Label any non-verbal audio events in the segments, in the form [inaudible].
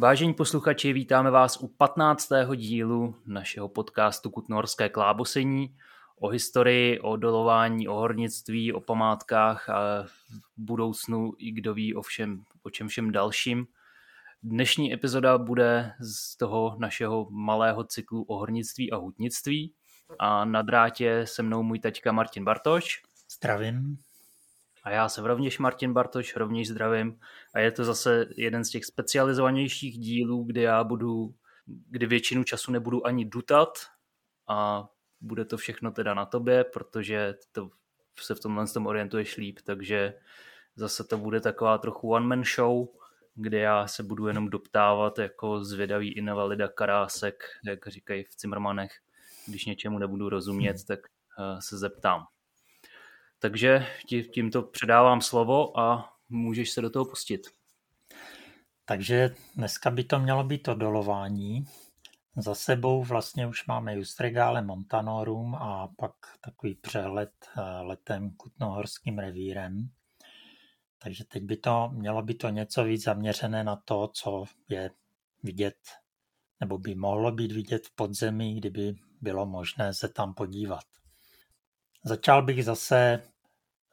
Vážení posluchači, vítáme vás u 15. dílu našeho podcastu Kutnorské klábosení o historii, o dolování, o hornictví, o památkách a v budoucnu i kdo ví o, všem, o čem všem dalším. Dnešní epizoda bude z toho našeho malého cyklu o hornictví a hutnictví a na drátě se mnou můj taťka Martin Bartoš. Zdravím. A já jsem rovněž Martin Bartoš, rovněž zdravím. A je to zase jeden z těch specializovanějších dílů, kde já budu, kdy většinu času nebudu ani dutat a bude to všechno teda na tobě, protože to se v tomhle tom orientuješ líp, takže zase to bude taková trochu one-man show, kde já se budu jenom doptávat jako zvědavý invalida karásek, jak říkají v Cimrmanech. Když něčemu nebudu rozumět, hmm. tak uh, se zeptám. Takže tímto předávám slovo a můžeš se do toho pustit. Takže dneska by to mělo být to dolování. Za sebou vlastně už máme Justregale Montanorum a pak takový přehled eh, letem Kutnohorským revírem. Takže teď by to mělo být to něco víc zaměřené na to, co je vidět, nebo by mohlo být vidět v podzemí, kdyby bylo možné se tam podívat. Začal bych zase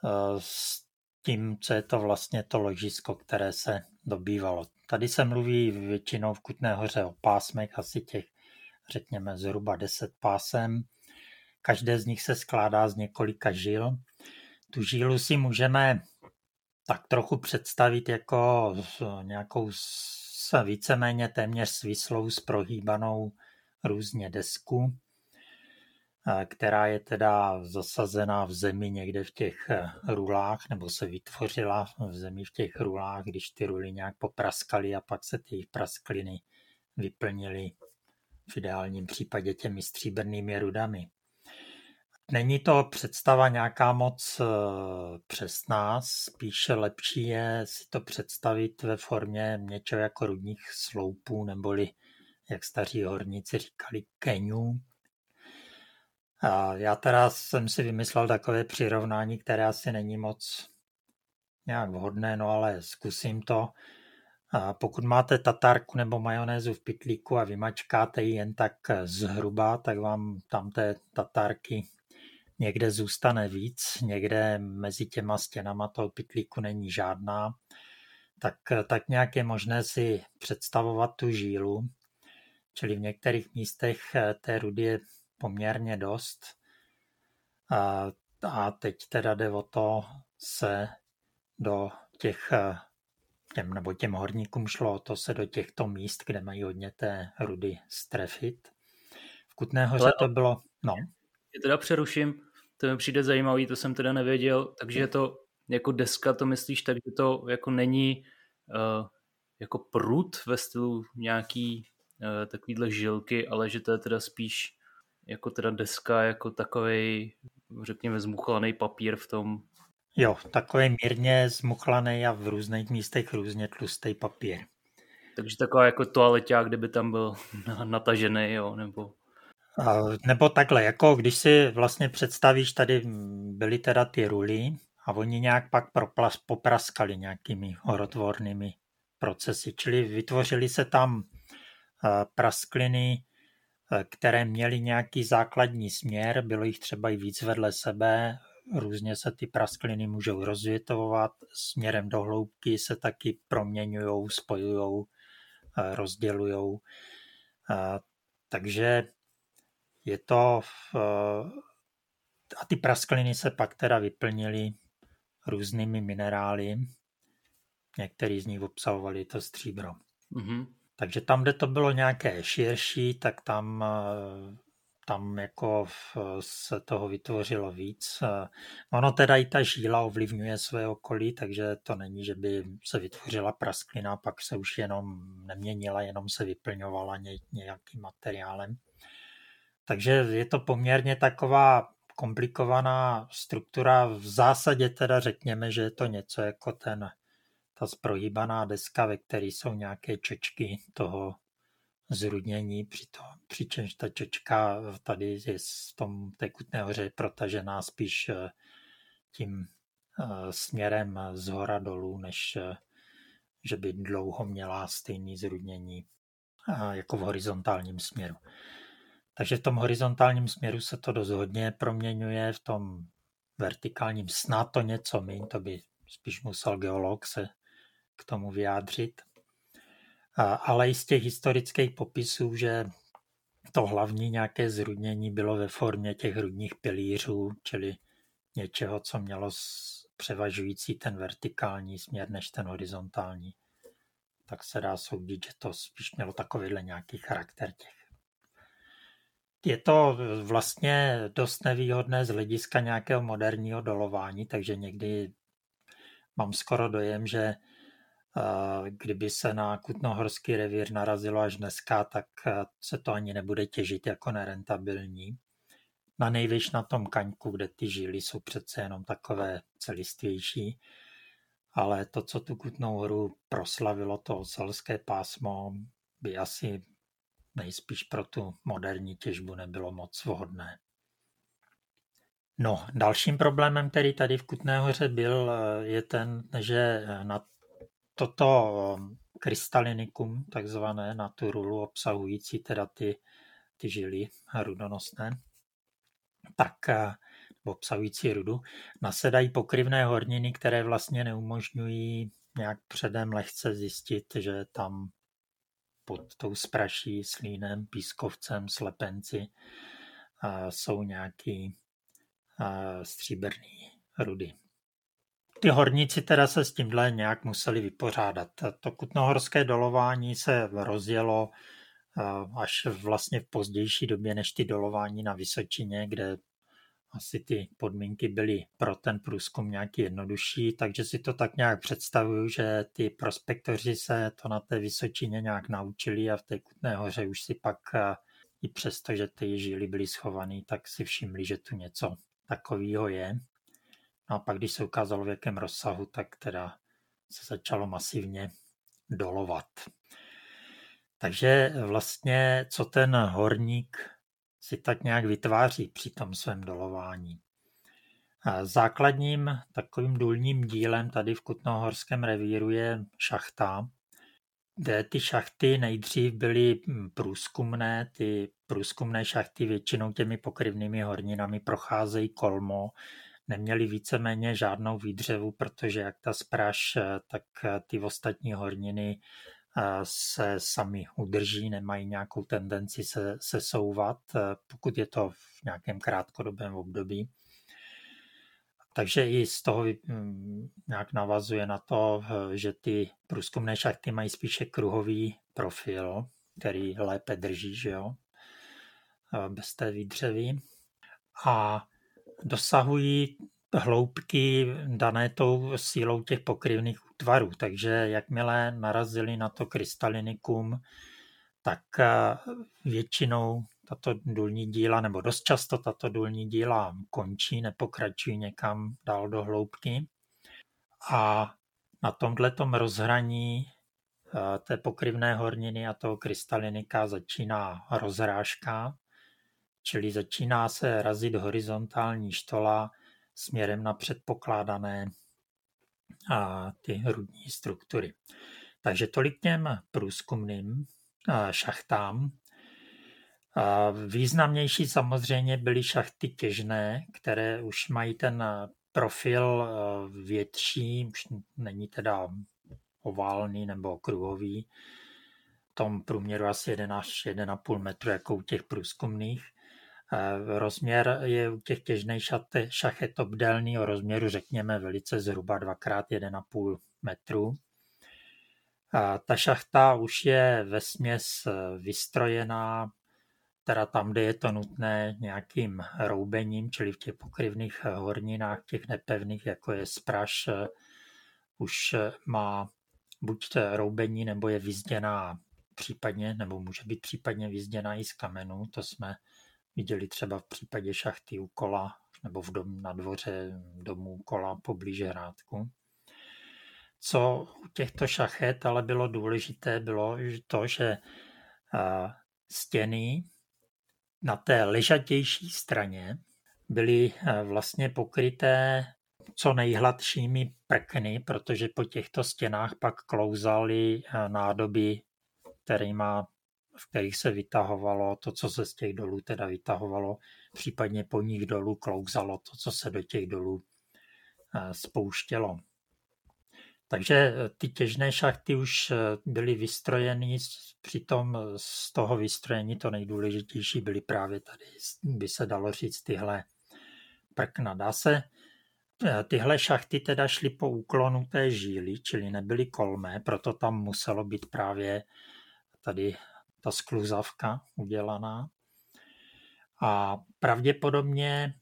eh, s tím, co je to vlastně to ložisko, které se dobývalo. Tady se mluví většinou v Kutné hoře o pásmech, asi těch, řekněme, zhruba 10 pásem. Každé z nich se skládá z několika žil. Tu žílu si můžeme tak trochu představit jako nějakou s víceméně téměř svislou s prohýbanou různě desku která je teda zasazená v zemi někde v těch eh, rulách, nebo se vytvořila v zemi v těch rulách, když ty ruly nějak popraskaly a pak se ty praskliny vyplnily v ideálním případě těmi stříbrnými rudami. Není to představa nějaká moc eh, přesná, spíše lepší je si to představit ve formě něčeho jako rudních sloupů, neboli, jak staří horníci říkali, keňů, já teda jsem si vymyslel takové přirovnání, které asi není moc nějak vhodné, no ale zkusím to. Pokud máte tatárku nebo majonézu v pitlíku a vymačkáte ji jen tak zhruba, tak vám tam té tatárky někde zůstane víc, někde mezi těma stěnama toho pitlíku není žádná. Tak, tak nějak je možné si představovat tu žílu, čili v některých místech té rudy je poměrně dost. A, a teď teda jde o to se do těch těm, nebo těm horníkům šlo o to se do těchto míst, kde mají hodně té rudy strefit. V Kutné hoře to bylo, no. Je teda přeruším, to mi přijde zajímavý, to jsem teda nevěděl, takže to jako deska, to myslíš tak, že to jako není uh, jako prut ve stylu nějaký uh, takovýhle žilky, ale že to je teda spíš jako teda deska, jako takový, řekněme, zmuchlaný papír v tom. Jo, takový mírně zmuchlaný a v různých místech různě tlustý papír. Takže taková jako toaleťák, kdyby tam byl [laughs] natažený, jo, nebo... A, nebo takhle, jako když si vlastně představíš, tady byly teda ty ruly a oni nějak pak proplas, popraskali nějakými horotvornými procesy, čili vytvořili se tam praskliny které měly nějaký základní směr, bylo jich třeba i víc vedle sebe, různě se ty praskliny můžou rozvětovat, směrem do hloubky se taky proměňují, spojují, eh, rozdělují. Eh, takže je to... A ty praskliny se pak teda vyplnily různými minerály. Některý z nich obsahovali to stříbro. Mm-hmm. Takže tam, kde to bylo nějaké širší, tak tam, eh, tam jako se toho vytvořilo víc. Eh, ono teda i ta žíla ovlivňuje své okolí, takže to není, že by se vytvořila prasklina, pak se už jenom neměnila, jenom se vyplňovala nějakým materiálem. Takže je to poměrně taková komplikovaná struktura. V zásadě teda řekněme, že je to něco jako ten ta sprohýbaná deska, ve které jsou nějaké čečky toho zrudnění, přičemž ta čečka tady je v tom tekutné hoře protažená spíš eh, tím eh, směrem z hora dolů, než eh, že by dlouho měla stejný zrudnění jako v horizontálním směru. Takže v tom horizontálním směru se to dost hodně proměňuje, v tom vertikálním snad to něco méně, to by spíš musel geolog se k tomu vyjádřit. Ale i z těch historických popisů, že to hlavní nějaké zrudnění bylo ve formě těch hrudních pilířů, čili něčeho, co mělo převažující ten vertikální směr než ten horizontální, tak se dá soudit, že to spíš mělo takovýhle nějaký charakter těch. Je to vlastně dost nevýhodné z hlediska nějakého moderního dolování, takže někdy mám skoro dojem, že kdyby se na Kutnohorský revír narazilo až dneska, tak se to ani nebude těžit jako nerentabilní. Na nejvyš na tom kaňku, kde ty žíly jsou přece jenom takové celistvější, ale to, co tu Kutnou horu proslavilo, to selské pásmo, by asi nejspíš pro tu moderní těžbu nebylo moc vhodné. No, dalším problémem, který tady v Kutné hoře byl, je ten, že na toto krystalinikum, takzvané, na tu rulu obsahující teda ty, ty žily rudonosné, tak eh, obsahující rudu, nasedají pokryvné horniny, které vlastně neumožňují nějak předem lehce zjistit, že tam pod tou spraší, slínem, pískovcem, slepenci jsou nějaký stříbrný rudy. Ty horníci teda se s tímhle nějak museli vypořádat. To kutnohorské dolování se rozjelo až vlastně v pozdější době než ty dolování na Vysočině, kde asi ty podmínky byly pro ten průzkum nějaký jednodušší, takže si to tak nějak představuju, že ty prospektoři se to na té Vysočině nějak naučili a v té Kutné hoře už si pak i přesto, že ty žíly byly schované, tak si všimli, že tu něco takového je. No a pak, když se ukázalo v jakém rozsahu, tak teda se začalo masivně dolovat. Takže vlastně, co ten horník si tak nějak vytváří při tom svém dolování. Základním takovým důlním dílem tady v Kutnohorském revíru je šachta, kde ty šachty nejdřív byly průzkumné, ty průzkumné šachty většinou těmi pokryvnými horninami procházejí kolmo, neměli víceméně žádnou výdřevu, protože jak ta spraž, tak ty ostatní horniny se sami udrží, nemají nějakou tendenci se, se souvat, pokud je to v nějakém krátkodobém období. Takže i z toho mm, nějak navazuje na to, že ty průzkumné šachty mají spíše kruhový profil, který lépe drží, že jo, bez té výdřevy. A dosahují hloubky dané tou sílou těch pokryvných útvarů. Takže jakmile narazili na to krystalinikum, tak eh, většinou tato důlní díla, nebo dost často tato důlní díla končí, nepokračují někam dál do hloubky. A na tomhle rozhraní eh, té pokryvné horniny a toho krystalinika začíná rozrážka, čili začíná se razit horizontální štola směrem na předpokládané a ty hrudní struktury. Takže tolik těm průzkumným šachtám. Významnější samozřejmě byly šachty těžné, které už mají ten profil větší, už není teda oválný nebo kruhový, v tom průměru asi 1 až 1,5 metru jako u těch průzkumných. Rozměr je u těch těžných šachet obdélný o rozměru, řekněme, velice zhruba 2x1,5 metru. Ta šachta už je ve směs vystrojená, teda tam, kde je to nutné nějakým roubením, čili v těch pokryvných horninách, těch nepevných, jako je spraš, už má buď roubení, nebo je vyzděná případně, nebo může být případně vyzděná i z kamenů, to jsme viděli třeba v případě šachty u kola nebo v dom, na dvoře domů kola poblíž hrádku. Co u těchto šachet ale bylo důležité, bylo to, že stěny na té ležatější straně byly vlastně pokryté co nejhladšími prkny, protože po těchto stěnách pak klouzaly nádoby, kterýma, v kterých se vytahovalo to, co se z těch dolů teda vytahovalo, případně po nich dolů klouzalo to, co se do těch dolů eh, spouštělo. Takže eh, ty těžné šachty už byly vystrojeny, přitom z toho vystrojení to nejdůležitější byly právě tady, by se dalo říct, tyhle prkna. Dá se Eh, tyhle šachty teda šly po úklonu té žíly, čili nebyly kolmé, proto tam muselo být právě tady ta skluzavka udělaná. A pravděpodobně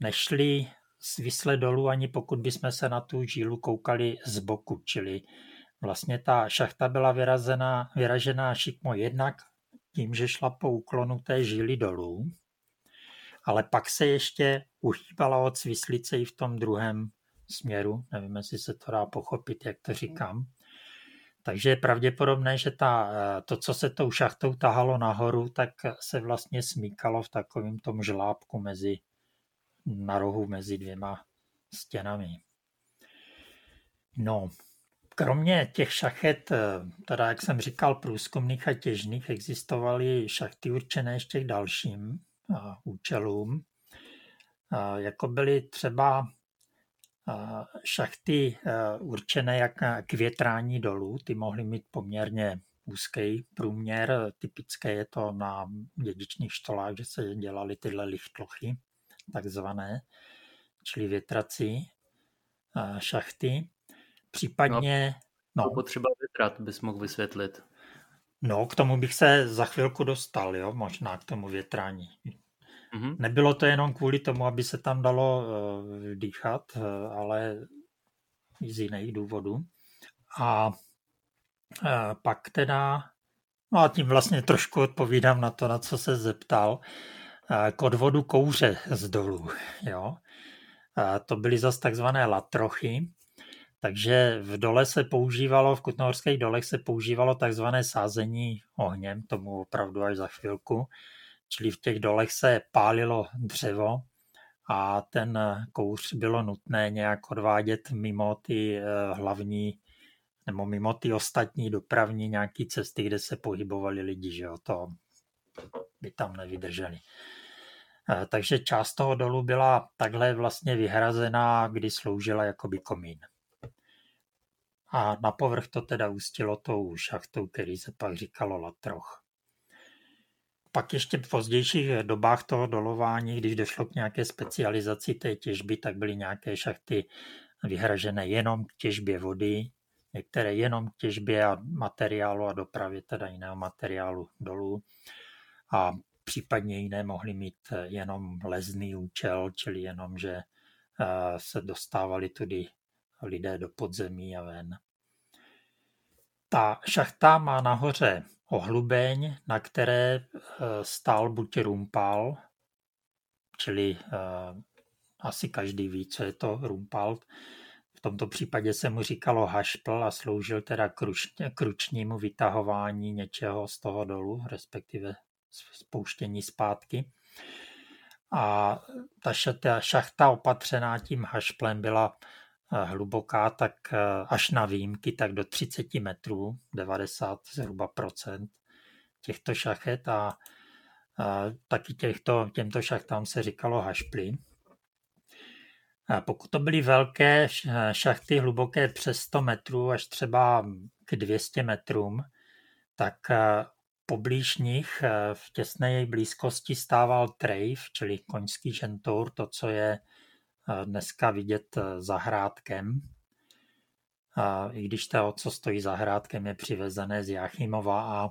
nešly svisle dolů, ani pokud bychom se na tu žílu koukali z boku, čili vlastně ta šachta byla vyrazená, vyražená šikmo jednak tím, že šla po úklonu té žíly dolů, ale pak se ještě uhýbala od svislice i v tom druhém směru. Nevím, jestli se to dá pochopit, jak to říkám. Takže je pravděpodobné, že ta, to, co se tou šachtou tahalo nahoru, tak se vlastně smíkalo v takovém tom žlábku mezi, na rohu mezi dvěma stěnami. No, kromě těch šachet, teda jak jsem říkal, průzkumných a těžných, existovaly šachty určené ještě k dalším účelům, jako byly třeba šachty určené jak k větrání dolů, ty mohly mít poměrně úzký průměr, typické je to na dědičných štolách, že se dělaly tyhle lichtlochy, takzvané, čili větrací šachty. Případně... No, no. potřeba větrat bys mohl vysvětlit. No, k tomu bych se za chvilku dostal, jo, možná k tomu větrání. Mm-hmm. Nebylo to jenom kvůli tomu, aby se tam dalo uh, dýchat, uh, ale i z jiných důvodů. A uh, pak teda, no a tím vlastně trošku odpovídám na to, na co se zeptal, uh, k odvodu kouře z dolů, jo. Uh, to byly zase takzvané latrochy, takže v dole se používalo, v kutnohorských dolech se používalo takzvané sázení ohněm, tomu opravdu až za chvilku. Čili v těch dolech se pálilo dřevo a ten kouř bylo nutné nějak odvádět mimo ty eh, hlavní nebo mimo ty ostatní dopravní nějaké cesty, kde se pohybovali lidi, že jo, to by tam nevydrželi. Eh, takže část toho dolu byla takhle vlastně vyhrazená, kdy sloužila jakoby komín a na povrch to teda ústilo tou šachtou, který se pak říkalo latroch. Pak ještě v pozdějších dobách toho dolování, když došlo k nějaké specializaci té těžby, tak byly nějaké šachty vyhražené jenom k těžbě vody, některé jenom k těžbě a materiálu a dopravě teda jiného materiálu dolů. A případně jiné mohly mít jenom lezný účel, čili jenom, že eh, se dostávali tudy lidé do podzemí a ven. Ta šachta má nahoře ohlubeň, na které eh, stál buď rumpal, čili uh, asi každý ví, co je to rumpal. V tomto případě se mu říkalo hašpl a sloužil teda k, k ručnímu vytahování něčeho z toho dolu, respektive spouštění zpátky. A ta šachta opatřená tím hašplem byla hluboká, tak eh, až na výjimky, tak do 30 metrů, 90 zhruba procent těchto šachet a, a taky těchto, těmto šachtám se říkalo hašply. A pokud to byly velké šachty hluboké přes 100 metrů až třeba k 200 metrům, tak eh, poblíž nich eh, v těsné blízkosti stával trejf, čili koňský žentour, to, co je dneska vidět eh, zahrádkem. I když to, co stojí zahrádkem, je přivezené z Jachimova a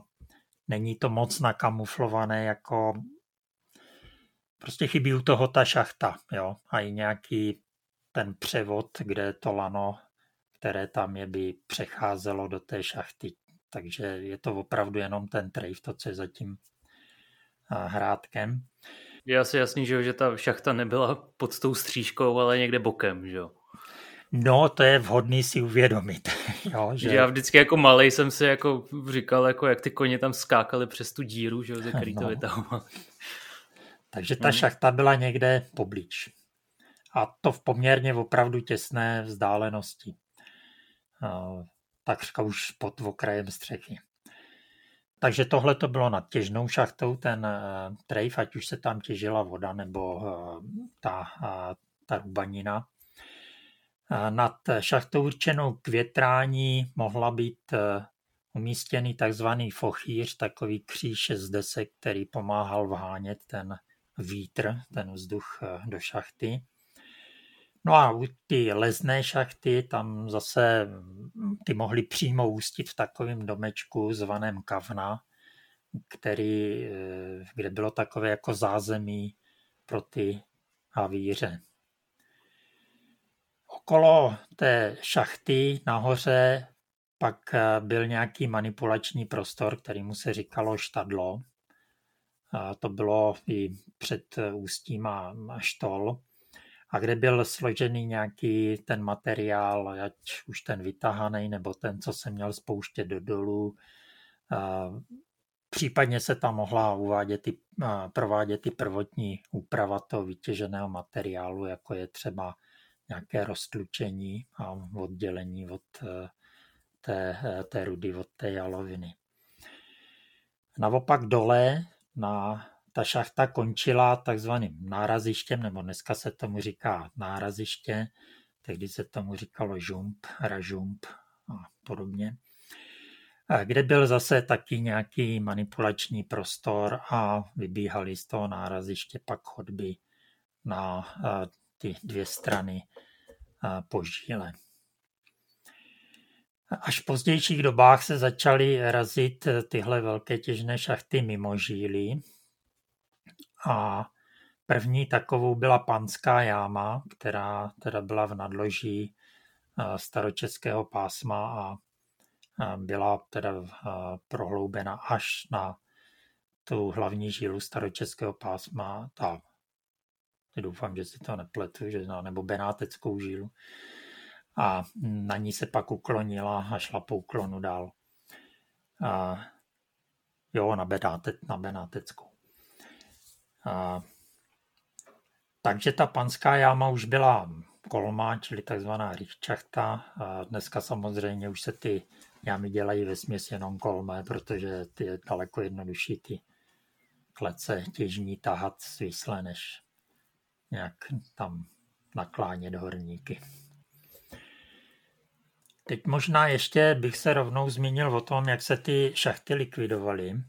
není to moc nakamuflované jako prostě chybí u toho ta šachta, jo, a i nějaký ten převod, kde to lano, které tam je, by přecházelo do té šachty. Takže je to opravdu jenom ten trejf, to, co je zatím hrádkem. Je asi jasný, že, že ta šachta nebyla pod tou střížkou, ale někde bokem, že jo? No, to je vhodný si uvědomit. [laughs] jo, že... že já vždycky jako malej jsem si jako říkal, jako jak ty koně tam skákali přes tu díru, že jo, ze který no. to vytahovali. Takže ta hmm. šachta byla někde poblíž. A to v poměrně opravdu těsné vzdálenosti. Takřka už pod okrajem střechy. Takže tohle to bylo nad těžnou šachtou, ten trejf, ať už se tam těžila voda nebo ta, ta rubanina. Nad šachtou určenou k větrání mohla být umístěný takzvaný fochýř, takový kříž z desek, který pomáhal vhánět ten vítr, ten vzduch eh, do šachty. No a ty lezné šachty, tam zase hm, ty mohly přímo ústit v takovém domečku zvaném kavna, který, eh, kde bylo takové jako zázemí pro ty havíře. Okolo té šachty nahoře pak eh, byl nějaký manipulační prostor, který mu se říkalo štadlo. A to bylo i před eh, ústím a štol. A kde byl složený nějaký ten materiál, ať už ten vytahaný, nebo ten, co se měl spouštět do dolů. Případně se tam mohla uvádět i, provádět i prvotní úprava toho vytěženého materiálu, jako je třeba nějaké roztlučení a oddělení od eh, té, té rudy od té jaloviny. Naopak dole na ta šachta končila takzvaným nárazištěm, nebo dneska se tomu říká náraziště, tehdy se tomu říkalo žump, ražump a podobně, kde byl zase taky nějaký manipulační prostor a vybíhaly z toho náraziště pak chodby na ty dvě strany po žíle. Až v pozdějších dobách se začaly razit tyhle velké těžné šachty mimo žíly. A první takovou byla panská jáma, která teda byla v nadloží eh, staročeského pásma a byla teda eh, prohloubena až na tu hlavní žílu staročeského pásma, ta, doufám, že si to nepletu, že, nebo benáteckou žílu a na ní se pak uklonila a šla po uklonu dál. A, jo, na, Benáte, na Benáteckou. Takže ta panská jáma už byla kolma, čili takzvaná richčachta. A dneska samozřejmě už se ty jámy dělají ve směs jenom kolmé, protože ty je daleko jednodušší ty klece těžní tahat svislé, než nějak tam naklánět horníky. Teď možná ještě bych se rovnou zmínil o tom, jak se ty šachty likvidovaly,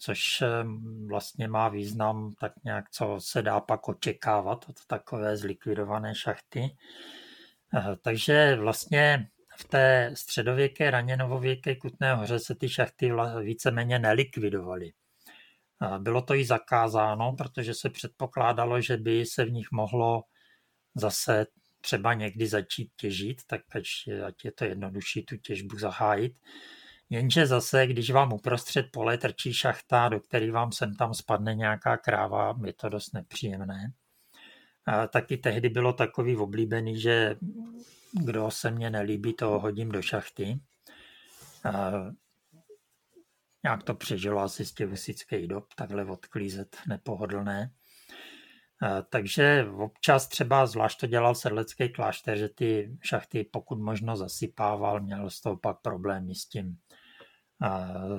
což eh, vlastně má význam tak nějak, co se dá pak očekávat od takové zlikvidované šachty. Eh, takže vlastně v té středověké, raně novověké Kutné hoře se ty šachty víceméně nelikvidovaly. Eh, bylo to i zakázáno, protože se předpokládalo, že by se v nich mohlo zase třeba někdy začít těžit, tak ať, ať je to jednodušší tu těžbu zahájit. Jenže zase, když vám uprostřed pole trčí šachta, do který vám sem tam spadne nějaká kráva, je to dost nepříjemné. A taky tehdy bylo takový oblíbený, že kdo se mně nelíbí, to hodím do šachty. A nějak to přežilo asi z těch dob, takhle odklízet nepohodlné. Takže občas třeba, zvlášť to dělal sedlecký klášter, že ty šachty pokud možno zasypával, měl z toho pak problémy s tím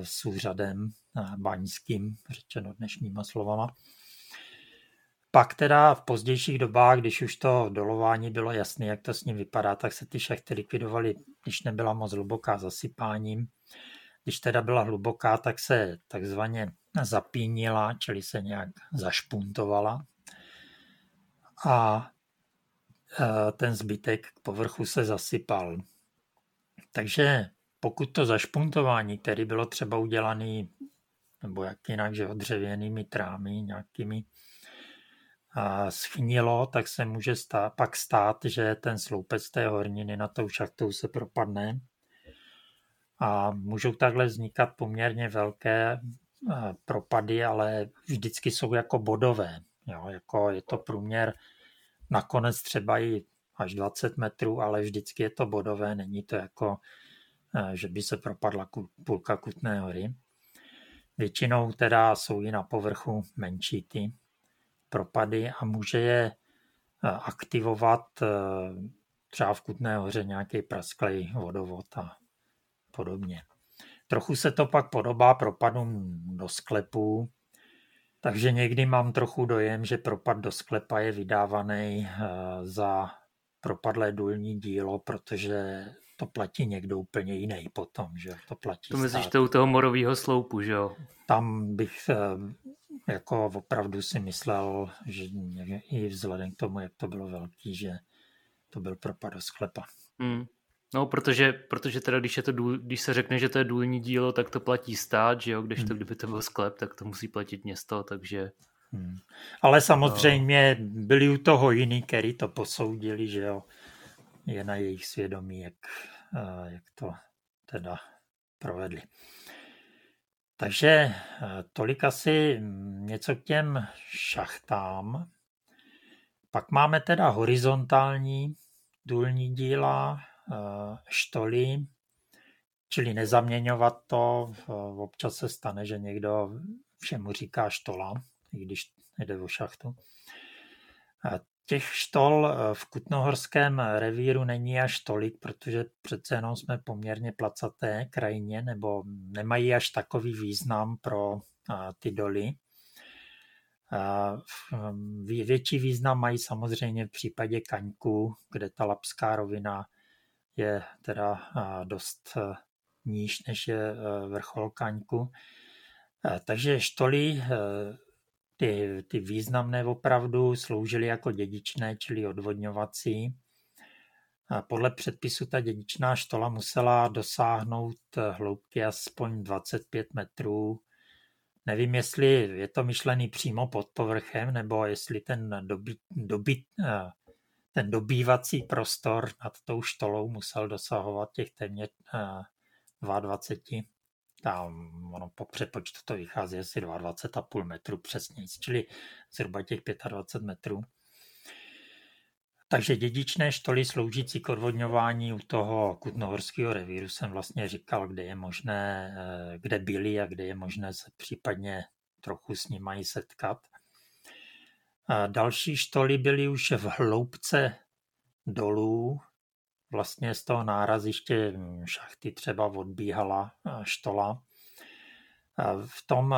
s úřadem baňským, řečeno dnešníma slovama. Pak teda v pozdějších dobách, když už to dolování bylo jasné, jak to s ním vypadá, tak se ty šachty likvidovaly, když nebyla moc hluboká zasypáním. Když teda byla hluboká, tak se takzvaně zapínila, čili se nějak zašpuntovala, a e, ten zbytek k povrchu se zasypal. Takže pokud to zašpuntování, které bylo třeba udělané, nebo jak jinak, že dřevěnými trámy nějakými, a schnilo, tak se může stát, pak stát, že ten sloupec té horniny na tou šachtou se propadne. A můžou takhle vznikat poměrně velké propady, ale vždycky jsou jako bodové. Jo, jako je to průměr nakonec třeba i až 20 metrů, ale vždycky je to bodové, není to jako, že by se propadla půlka Kutné hory. Většinou teda jsou i na povrchu menší ty propady a může je aktivovat třeba v Kutné hoře nějaký prasklej vodovod a podobně. Trochu se to pak podobá propadům do sklepu, takže někdy mám trochu dojem, že propad do sklepa je vydávaný eh, za propadlé důlní dílo, protože to platí někdo úplně jiný potom, že to platí To myslíš to u toho morového sloupu, že jo? Tam bych eh, jako opravdu si myslel, že i vzhledem k tomu, jak to bylo velký, že to byl propad do sklepa. Hmm. No, protože, protože teda, když, je to důl, když se řekne, že to je důlní dílo, tak to platí stát, že jo, když to, hmm. kdyby to byl sklep, tak to musí platit město, takže... Hmm. Ale samozřejmě no. byli u toho jiný, který to posoudili, že jo, je na jejich svědomí, jak, jak to teda provedli. Takže eh, tolik asi něco k těm šachtám. Pak máme teda horizontální důlní díla, Eh, štoly, čili nezaměňovat to. Občas se stane, že někdo všemu říká štola, i když jde o šachtu. Těch štol eh, v Kutnohorském revíru není až tolik, protože přece jenom jsme poměrně placaté krajině, nebo nemají až takový význam pro eh, ty doly. Větší význam mají samozřejmě v případě kaňku, kde ta lapská rovina je teda dost e, níž, než je vrchol Kaňku. Takže štoly, ty, ty významné opravdu, sloužily jako dědičné, čili odvodňovací. Podle předpisu ta dědičná štola musela dosáhnout hloubky aspoň 25 metrů. Nevím, jestli je to myšlený přímo pod povrchem, nebo jestli ten doby, doby, ten dobývací prostor nad tou štolou musel dosahovat těch téměř 22. Tam ono po přepočtu to vychází asi 22,5 metrů přesně, čili zhruba těch 25 metrů. Takže dědičné štoly sloužící k odvodňování u toho kutnohorského revíru jsem vlastně říkal, kde je možné, eh, kde byli a kde je možné se případně trochu s nimi setkat. Další štoly byly už v hloubce dolů, vlastně z toho náraziště šachty třeba odbíhala štola. V tom,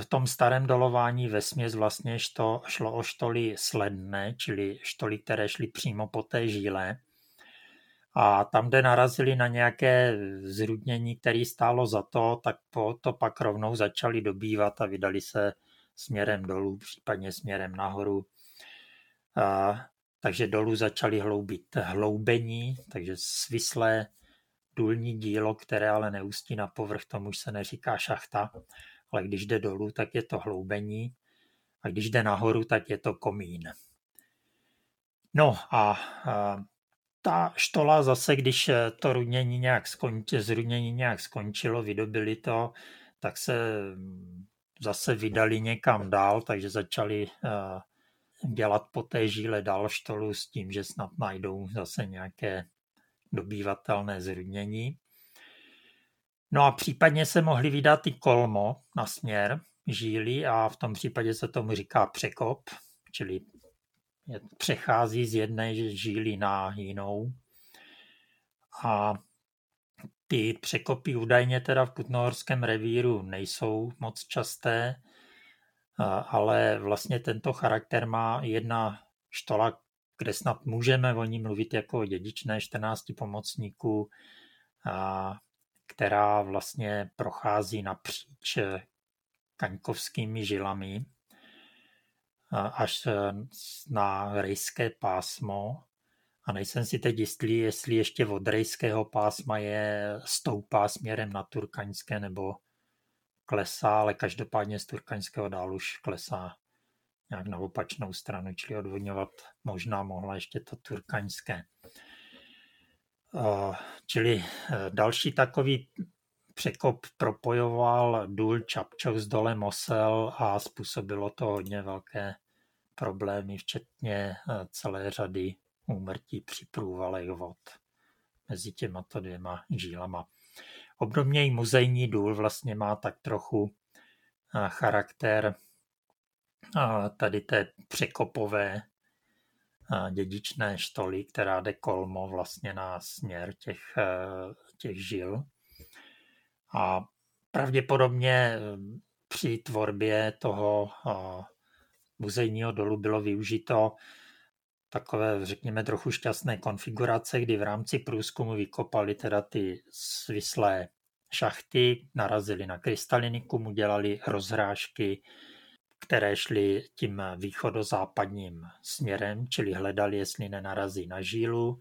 v tom starém dolování ve směs vlastně što, šlo o štoly sledné, čili štoly, které šly přímo po té žíle. A tam, kde narazili na nějaké zrudnění, které stálo za to, tak po to pak rovnou začali dobývat a vydali se směrem dolů, případně směrem nahoru. Takže dolů začali hloubit hloubení, takže svislé důlní dílo, které ale neústí na povrch, tomu už se neříká šachta, ale když jde dolů, tak je to hloubení a když jde nahoru, tak je to komín. No a, ta štola zase, když to rudnění nějak skončilo, zrudnění nějak skončilo, vydobili to, tak se zase vydali někam dál, takže začali eh, dělat po té žíle dál štolu s tím, že snad najdou zase nějaké dobývatelné zrudnění. No a případně se mohli vydat i kolmo na směr žíly a v tom případě se tomu říká překop, čili přechází z jedné žíly na jinou. A ty překopy údajně teda v Kutnohorském revíru nejsou moc časté, ale vlastně tento charakter má jedna štola, kde snad můžeme o ní mluvit jako o dědičné 14 pomocníků, která vlastně prochází napříč kaňkovskými žilami až na rejské pásmo. A nejsem si teď jistý, jestli ještě od rejského pásma je stoupá směrem na Turkaňské nebo klesá, ale každopádně z Turkaňského dál už klesá nějak na opačnou stranu, čili odvodňovat možná mohla ještě to Turkaňské. Čili e, další takový překop propojoval důl Čapčov s dolem Mosel a způsobilo to hodně velké problémy, včetně e, celé řady úmrtí při průvalech vod mezi těmato dvěma žílama. Obdobně i muzejní důl vlastně má tak trochu charakter tady té překopové dědičné štoly, která jde kolmo vlastně na směr těch, těch žil. A pravděpodobně při tvorbě toho muzejního dolu bylo využito takové, řekněme, trochu šťastné konfigurace, kdy v rámci průzkumu vykopali teda ty svislé šachty, narazili na krystalinikum, udělali rozhrážky, které šly tím východozápadním směrem, čili hledali, jestli nenarazí na žílu.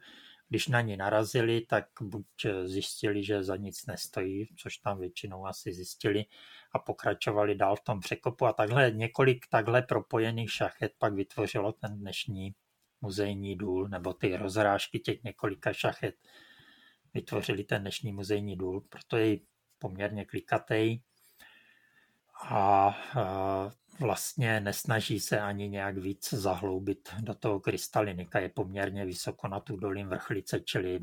Když na ní narazili, tak buď zjistili, že za nic nestojí, což tam většinou asi zjistili, a pokračovali dál v tom překopu. A takhle několik takhle propojených šachet pak vytvořilo ten dnešní muzejní důl, nebo ty rozrážky těch několika šachet vytvořili ten dnešní muzejní důl, proto je poměrně klikatý a vlastně nesnaží se ani nějak víc zahloubit do toho krystalinika. Je poměrně vysoko na tu dolím vrchlice, čili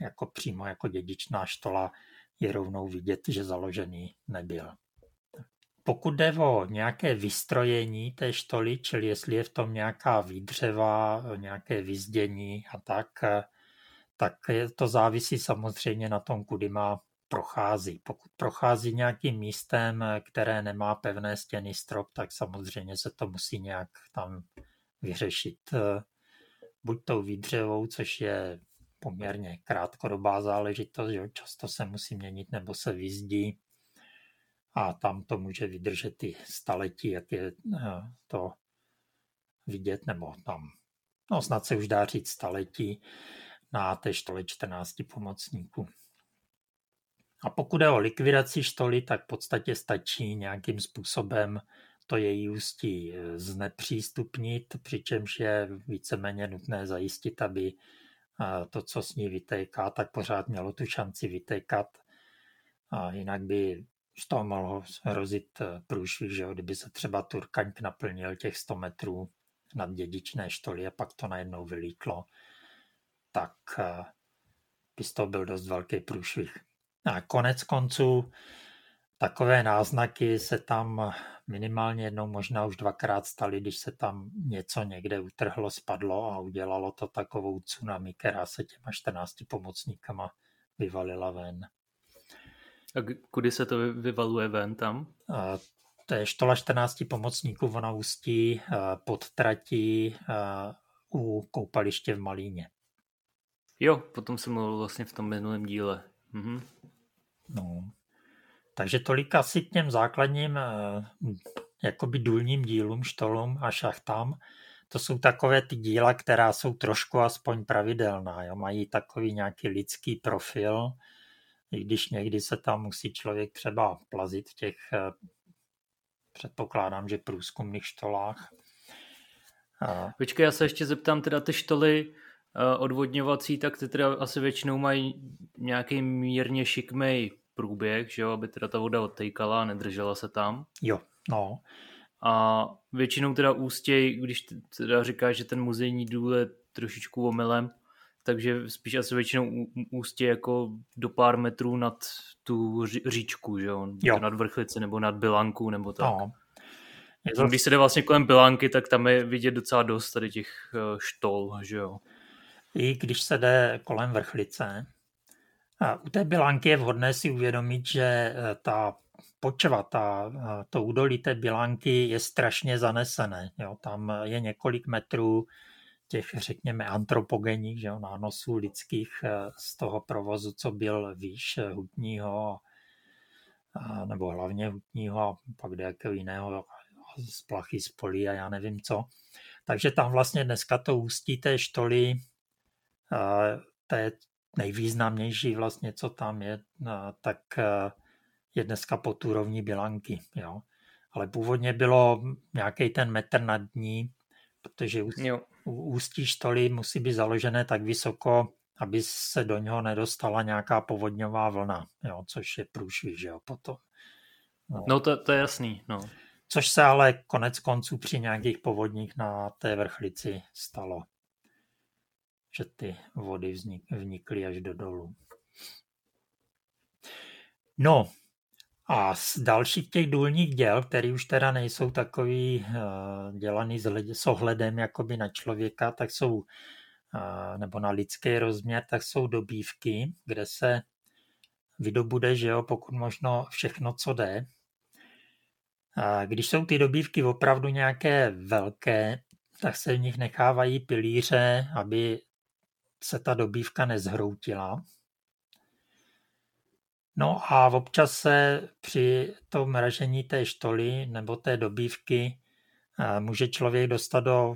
jako přímo jako dědičná štola je rovnou vidět, že založený nebyl. Pokud jde o nějaké vystrojení té štoly, čili jestli je v tom nějaká výdřeva, nějaké vyzdění a tak, tak to závisí samozřejmě na tom, kudy má prochází. Pokud prochází nějakým místem, které nemá pevné stěny strop, tak samozřejmě se to musí nějak tam vyřešit. Buď tou výdřevou, což je poměrně krátkodobá záležitost, že často se musí měnit nebo se vyzdí a tam to může vydržet i staletí, jak je eh, to vidět, nebo tam, no snad se už dá říct staletí na té štole 14 pomocníků. A pokud je o likvidaci štoly, tak v podstatě stačí nějakým způsobem to její ústí eh, znepřístupnit, přičemž je víceméně nutné zajistit, aby eh, to, co s ní vytéká, tak pořád mělo tu šanci vytékat. A jinak by z toho mohlo hrozit eh, průšvih, že jo? kdyby se třeba Turkaňk naplnil těch 100 metrů nad dědičné štoly a pak to najednou vylítlo, tak by z toho byl dost velký průšvih. A konec konců takové náznaky se tam minimálně jednou, možná už dvakrát staly, když se tam něco někde utrhlo, spadlo a udělalo to takovou tsunami, která se těma 14 pomocníkama vyvalila ven. A kudy se to vyvaluje ven tam? A to je štola 14 pomocníků, ona ústí pod tratí u koupaliště v Malíně. Jo, potom jsem mluvil vlastně v tom minulém díle. Mhm. No. Takže tolik asi k těm základním jakoby důlním dílům, štolům a šachtám. To jsou takové ty díla, která jsou trošku aspoň pravidelná. Jo? Mají takový nějaký lidský profil, i když někdy se tam musí člověk třeba plazit v těch, eh, předpokládám, že průzkumných štolách. Počkej, já se ještě zeptám, teda ty štoly eh, odvodňovací, tak ty teda asi většinou mají nějaký mírně šikmej průběh, že jo, aby teda ta voda odtejkala a nedržela se tam. Jo, no. A většinou teda ústěj, když teda říkáš, že ten muzejní důl je trošičku omylem, takže spíš asi většinou ústě jako do pár metrů nad tu říčku, že jo? jo. Nad vrchlici nebo nad Bilanku nebo tak. No. To... Když se jde vlastně kolem Bilanky, tak tam je vidět docela dost tady těch eh, štol, že jo? I když se jde kolem vrchlice, u té bilánky je vhodné si uvědomit, že eh, ta počva, ta, eh, to údolí té bilánky je strašně zanesené. Jo. Tam je několik metrů těch, řekněme, antropogenních že jo, nánosů lidských eh, z toho provozu, co byl výš hutního, nebo hlavně hutního a pak jakého jiného z plachy, z polí a já nevím co. Takže tam vlastně dneska to ústí té štoly té nejvýznamnější vlastně, co tam je, tak eh, je dneska pod úrovní Bilanky. Jo. Ale původně bylo nějaký ten metr nad ní, protože ústí štoly musí být založené tak vysoko, aby se do něho nedostala nějaká povodňová vlna, jo, což je průšvih, že jo, potom. No, no to, to je jasný, no. Což se ale konec konců při nějakých povodních na té vrchlici stalo že ty vody vznik, vnikly až do dolu. No A z dalších těch důlních děl, které už teda nejsou takový uh, dělaný s ohledem jakoby na člověka, tak jsou, uh, nebo na lidský rozměr, tak jsou dobývky, kde se vydobude, že jo, pokud možno všechno, co jde. A když jsou ty dobývky opravdu nějaké velké, tak se v nich nechávají pilíře, aby se ta dobývka nezhroutila. No a občas se při tom mražení té štoly nebo té dobývky eh, může člověk dostat do,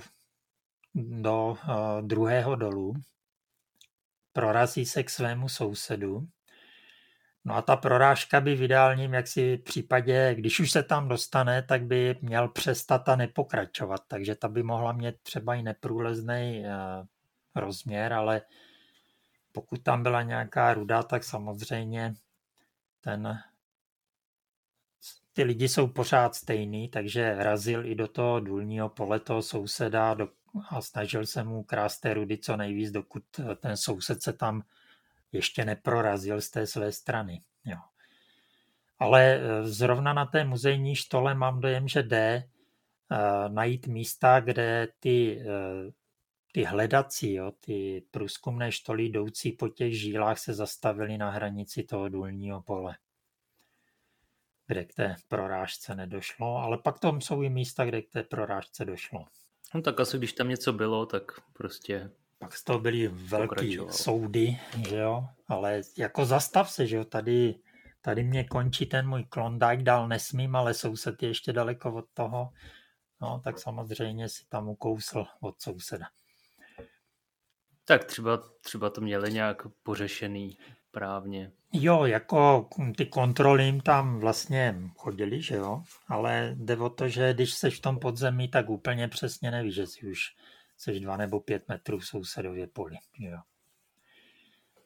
do eh, druhého dolu, prorazí se k svému sousedu. No a ta prorážka by v ideálním jaksi případě, když už se tam dostane, tak by měl přestat a nepokračovat. Takže ta by mohla mít třeba i neprůlezný eh, rozměr, ale pokud tam byla nějaká ruda, tak samozřejmě ten ty lidi jsou pořád stejný, takže razil i do toho důlního pole toho souseda do, a snažil se mu krást té rudy co nejvíc, dokud ten soused se tam ještě neprorazil z té své strany. Jo. Ale e, zrovna na té muzejní štole mám dojem, že jde uh, najít místa, kde ty, uh, ty hledací, jo, ty průzkumné štoly jdoucí po těch žílách se zastavily na hranici toho důlního pole, kde k té prorážce nedošlo, ale pak tam jsou i místa, kde k té prorážce došlo. No tak asi když tam něco bylo, tak prostě pak z toho byly velký soudy, že jo, ale jako zastav se, že jo, tady, tady mě končí ten můj Klondike, dál nesmím, ale soused je ještě daleko od toho, no tak samozřejmě si tam ukousl od souseda. Tak třeba, třeba to měli nějak pořešený právně. Jo, jako ty kontroly jim tam vlastně chodili, že jo, ale jde o to, že když seš v tom podzemí, tak úplně přesně nevíš, že si už seš dva nebo pět metrů v sousedově poli. Jo.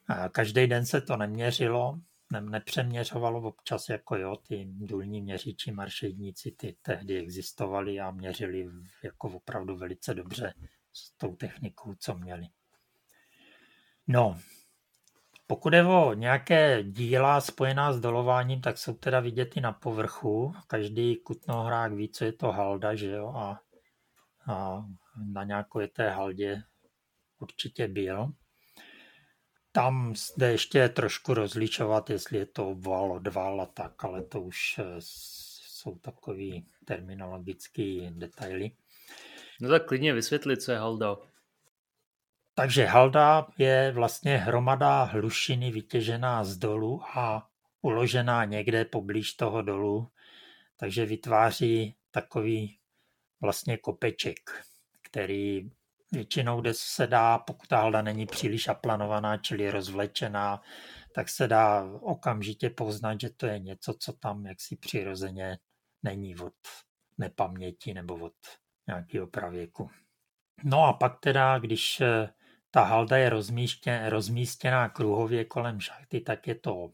A každý den se to neměřilo, ne, nepřeměřovalo občas jako jo, ty důlní měříči, maršedníci, ty tehdy existovali a měřili jako opravdu velice dobře s tou technikou, co měli. No, pokud je o nějaké díla spojená s dolováním, tak jsou teda vidět i na povrchu. Každý kutnohrák ví, co je to halda, že jo, a, a na nějaké té haldě určitě byl. Tam jde ještě trošku rozlišovat, jestli je to obval, odval a tak, ale to už eh, jsou takový terminologické detaily. No tak klidně vysvětlit, co je halda. Takže halda je vlastně hromada hlušiny vytěžená z dolu a uložená někde poblíž toho dolu, takže vytváří takový vlastně kopeček který většinou, kde se dá, pokud ta halda není příliš aplanovaná, čili rozvlečená, tak se dá okamžitě poznat, že to je něco, co tam jaksi přirozeně není od nepaměti nebo od nějakého pravěku. No a pak teda, když eh, ta halda je rozmístěná, rozmístěná kruhově kolem šachty, tak je to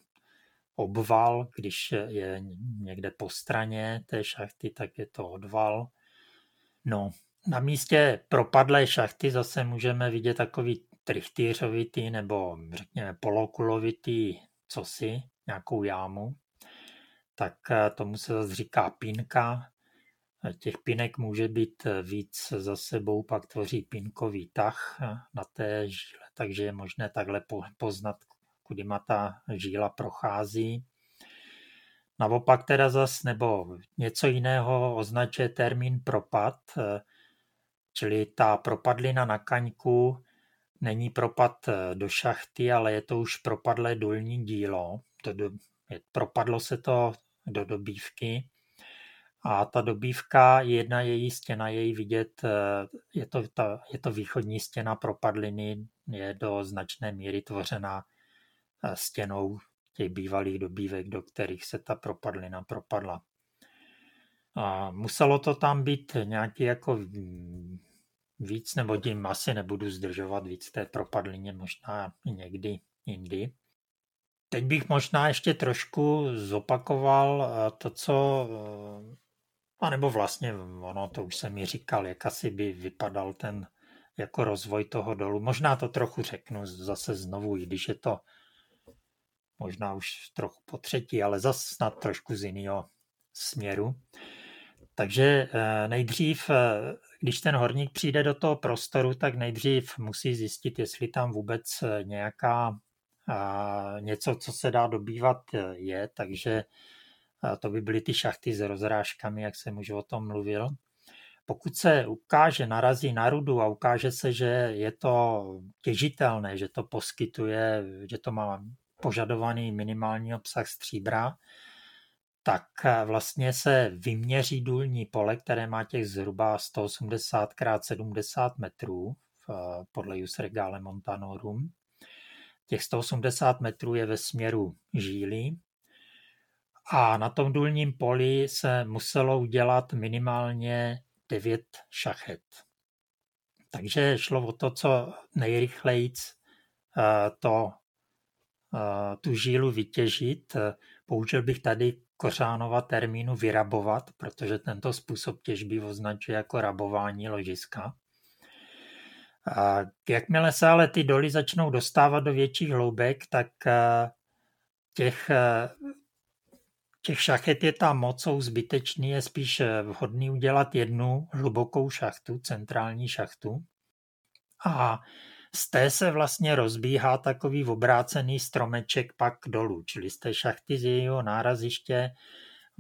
obval, když je někde po straně té šachty, tak je to odval. No na místě propadlé šachty zase můžeme vidět takový trichtýřovitý nebo řekněme polokulovitý cosi, nějakou jámu. Tak eh, tomu se zase říká pínka. Těch pinek může být víc za sebou, pak tvoří pinkový tah eh, na té žíle, takže je možné takhle poznat, kudy ta žíla prochází. Naopak teda zas, nebo něco jiného označuje termín propad, eh, Čili ta propadlina na kaňku není propad eh, do šachty, ale je to už propadlé dolní dílo. To do, je, propadlo se to do dobývky a ta dobývka, jedna její stěna, je vidět, eh, je to, ta, je to východní stěna propadliny, je do značné míry tvořena eh, stěnou těch bývalých dobývek, do kterých se ta propadlina propadla. A muselo to tam být nějaký jako víc, nebo tím asi nebudu zdržovat víc té propadlině, možná někdy jindy. Teď bych možná ještě trošku zopakoval eh, to, co, a nebo vlastně ono, to už jsem mi říkal, jak asi by vypadal ten jako rozvoj toho dolu. Možná to trochu řeknu zase znovu, i když je to možná už trochu po třetí, ale zase snad trošku z jiného směru. Takže eh, nejdřív, eh, když ten horník přijde do toho prostoru, tak nejdřív musí zjistit, jestli tam vůbec eh, nějaká něco, co se dá dobývat, je. Takže to by byly ty šachty s rozrážkami, jak jsem už o tom mluvil. Pokud se ukáže, narazí na rudu a ukáže se, že je to těžitelné, že to poskytuje, že to má požadovaný minimální obsah stříbra, tak vlastně se vyměří důlní pole, které má těch zhruba 180 x 70 metrů podle Jus Regale Montanorum. Těch 180 metrů je ve směru Žíly a na tom důlním poli se muselo udělat minimálně 9 šachet. Takže šlo o to, co nejrychleji eh, to, tu žílu vytěžit. Použil bych tady Kořánova termínu vyrabovat, protože tento způsob těžby označuje jako rabování ložiska. A jakmile se ale ty doly začnou dostávat do větších hloubek, tak eh, těch, eh, těch šachet je tam moc, jsou zbytečný, je spíš eh, vhodný udělat jednu hlubokou šachtu, centrální šachtu. A z té se vlastně rozbíhá takový obrácený stromeček pak dolů, čili z té šachty z jejího náraziště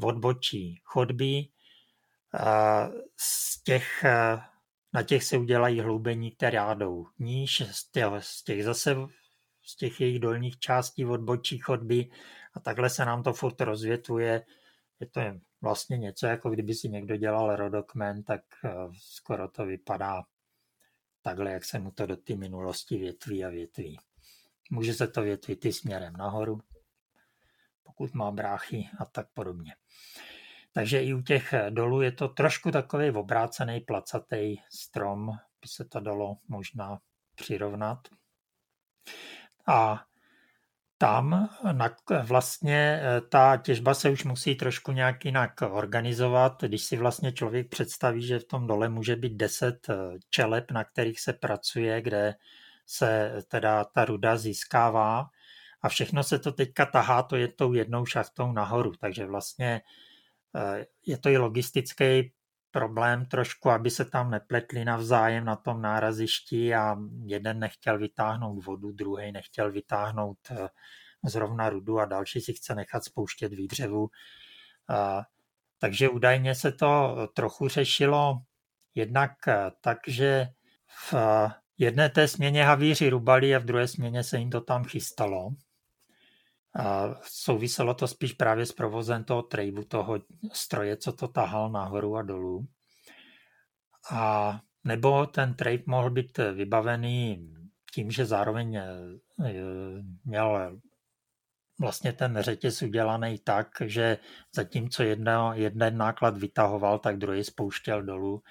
odbočí chodby. Z těch, na těch se udělají hloubení, které jdou níž, z těch, z těch zase z těch jejich dolních částí odbočí chodby a takhle se nám to furt rozvětuje. Je to vlastně něco, jako kdyby si někdo dělal rodokmen, tak skoro to vypadá takhle, jak se mu to do té minulosti větví a větví. Může se to větvit i směrem nahoru, pokud má bráchy a tak podobně. Takže i u těch dolů je to trošku takový obrácený placatý strom, by se to dalo možná přirovnat. A tam vlastně eh, ta těžba se už musí trošku nějak jinak organizovat. Když si vlastně člověk představí, že v tom dole může být deset eh, čelep, na kterých se pracuje, kde se teda ta ruda získává a všechno se to teďka tahá, to je tou jednou šachtou nahoru, takže vlastně eh, je to i logistický problém trošku, aby se tam nepletli navzájem na tom nárazišti a jeden nechtěl vytáhnout vodu, druhý nechtěl vytáhnout eh, zrovna rudu a další si chce nechat spouštět výdřevu. Takže údajně se to trochu řešilo jednak eh, tak, že v jedné té směně havíři rubali a v druhé směně se jim to tam chystalo. A souviselo to spíš právě s provozem toho trejbu, toho stroje, co to tahal nahoru a dolů. A nebo ten trade mohl být vybavený tím, že zároveň eh, měl vlastně ten řetěz udělaný tak, že zatímco jedno, jeden náklad vytahoval, tak druhý spouštěl dolů.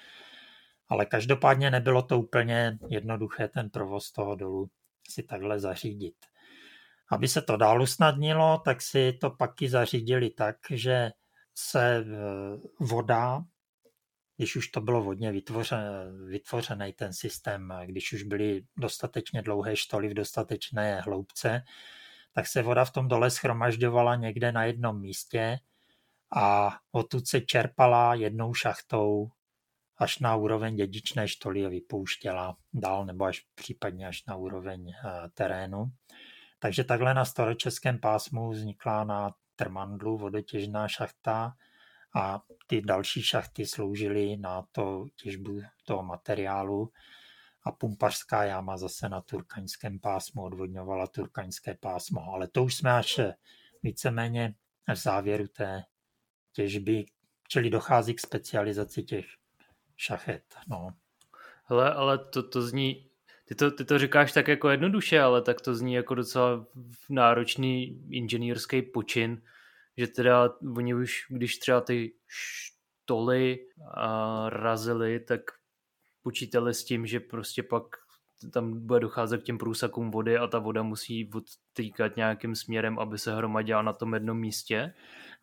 Ale každopádně nebylo to úplně jednoduché ten provoz toho dolu si takhle zařídit. Aby se to dál usnadnilo, tak si to paky zařídili tak, že se e, voda, když už to bylo vodně vytvořený ten systém, když už byly dostatečně dlouhé štoly v dostatečné hloubce, tak se voda v tom dole schromažďovala někde na jednom místě a odtud se čerpala jednou šachtou až na úroveň dědičné štoly a vypouštěla dál nebo až případně až na úroveň e, terénu. Takže takhle na staročeském pásmu vznikla na Trmandlu vodotěžná šachta a ty další šachty sloužily na to těžbu toho materiálu a pumpařská jáma zase na turkaňském pásmu odvodňovala turkaňské pásmo. Ale to už jsme až víceméně v závěru té těžby, čili dochází k specializaci těch šachet. No. Hele, ale to, to zní ty to, ty to říkáš tak jako jednoduše, ale tak to zní jako docela náročný inženýrský počin, že teda oni už, když třeba ty štoly a razily, tak počítali s tím, že prostě pak tam bude docházet k těm průsakům vody a ta voda musí odtýkat nějakým směrem, aby se hromadila na tom jednom místě?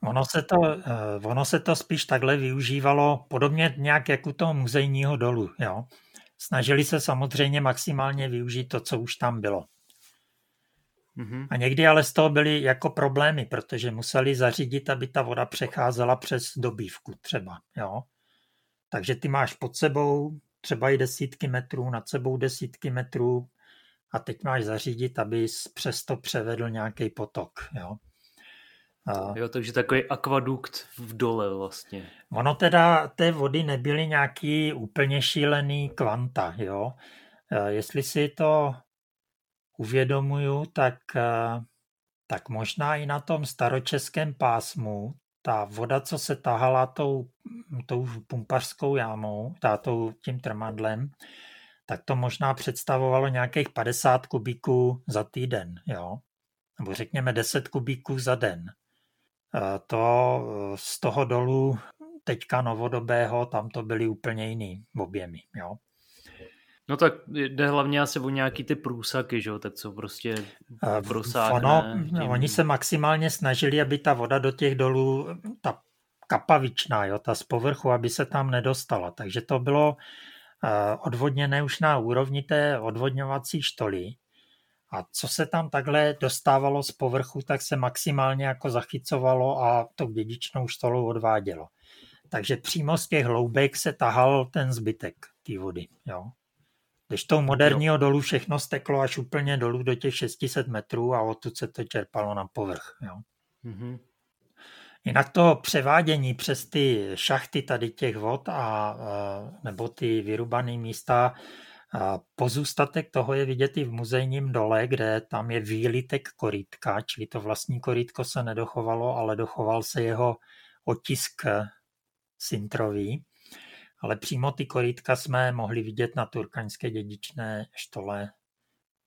Ono se, to, eh, ono se to spíš takhle využívalo podobně nějak jako toho muzejního dolu. Jo? Snažili se samozřejmě maximálně využít to, co už tam bylo. Mm-hmm. A někdy ale z toho byly jako problémy, protože museli zařídit, aby ta voda přecházela přes dobývku třeba. Jo? Takže ty máš pod sebou třeba i desítky metrů, nad sebou desítky metrů a teď máš zařídit, aby přesto převedl nějaký potok. Jo? A... Jo, takže takový akvadukt v dole vlastně. Ono teda, té vody nebyly nějaký úplně šílený kvanta, jo. Jestli si to uvědomuju, tak, tak možná i na tom staročeském pásmu ta voda, co se tahala tou, tou pumpařskou jámou, tátou tím trmadlem, tak to možná představovalo nějakých 50 kubíků za týden, jo? nebo řekněme 10 kubíků za den. To z toho dolu teďka novodobého, tam to byly úplně jiný objemy. Jo? No tak jde hlavně asi o nějaký ty průsaky, že jo, tak co prostě prosákne. Ono, tím... Oni se maximálně snažili, aby ta voda do těch dolů, ta kapavičná, jo, ta z povrchu, aby se tam nedostala. Takže to bylo odvodněné už na úrovni té odvodňovací štoly. A co se tam takhle dostávalo z povrchu, tak se maximálně jako zachycovalo a to dědičnou štolou odvádělo. Takže přímo z těch hloubek se tahal ten zbytek té vody. Jo. Když tou moderního dolu všechno steklo až úplně dolů do těch 600 metrů a odtud se to čerpalo na povrch. Jo. Mm-hmm. Jinak to převádění přes ty šachty tady těch vod a, nebo ty vyrubané místa, pozůstatek toho je vidět i v muzejním dole, kde tam je výlitek korítka, čili to vlastní korítko se nedochovalo, ale dochoval se jeho otisk sintrový ale přímo ty korítka jsme mohli vidět na turkaňské dědičné štole,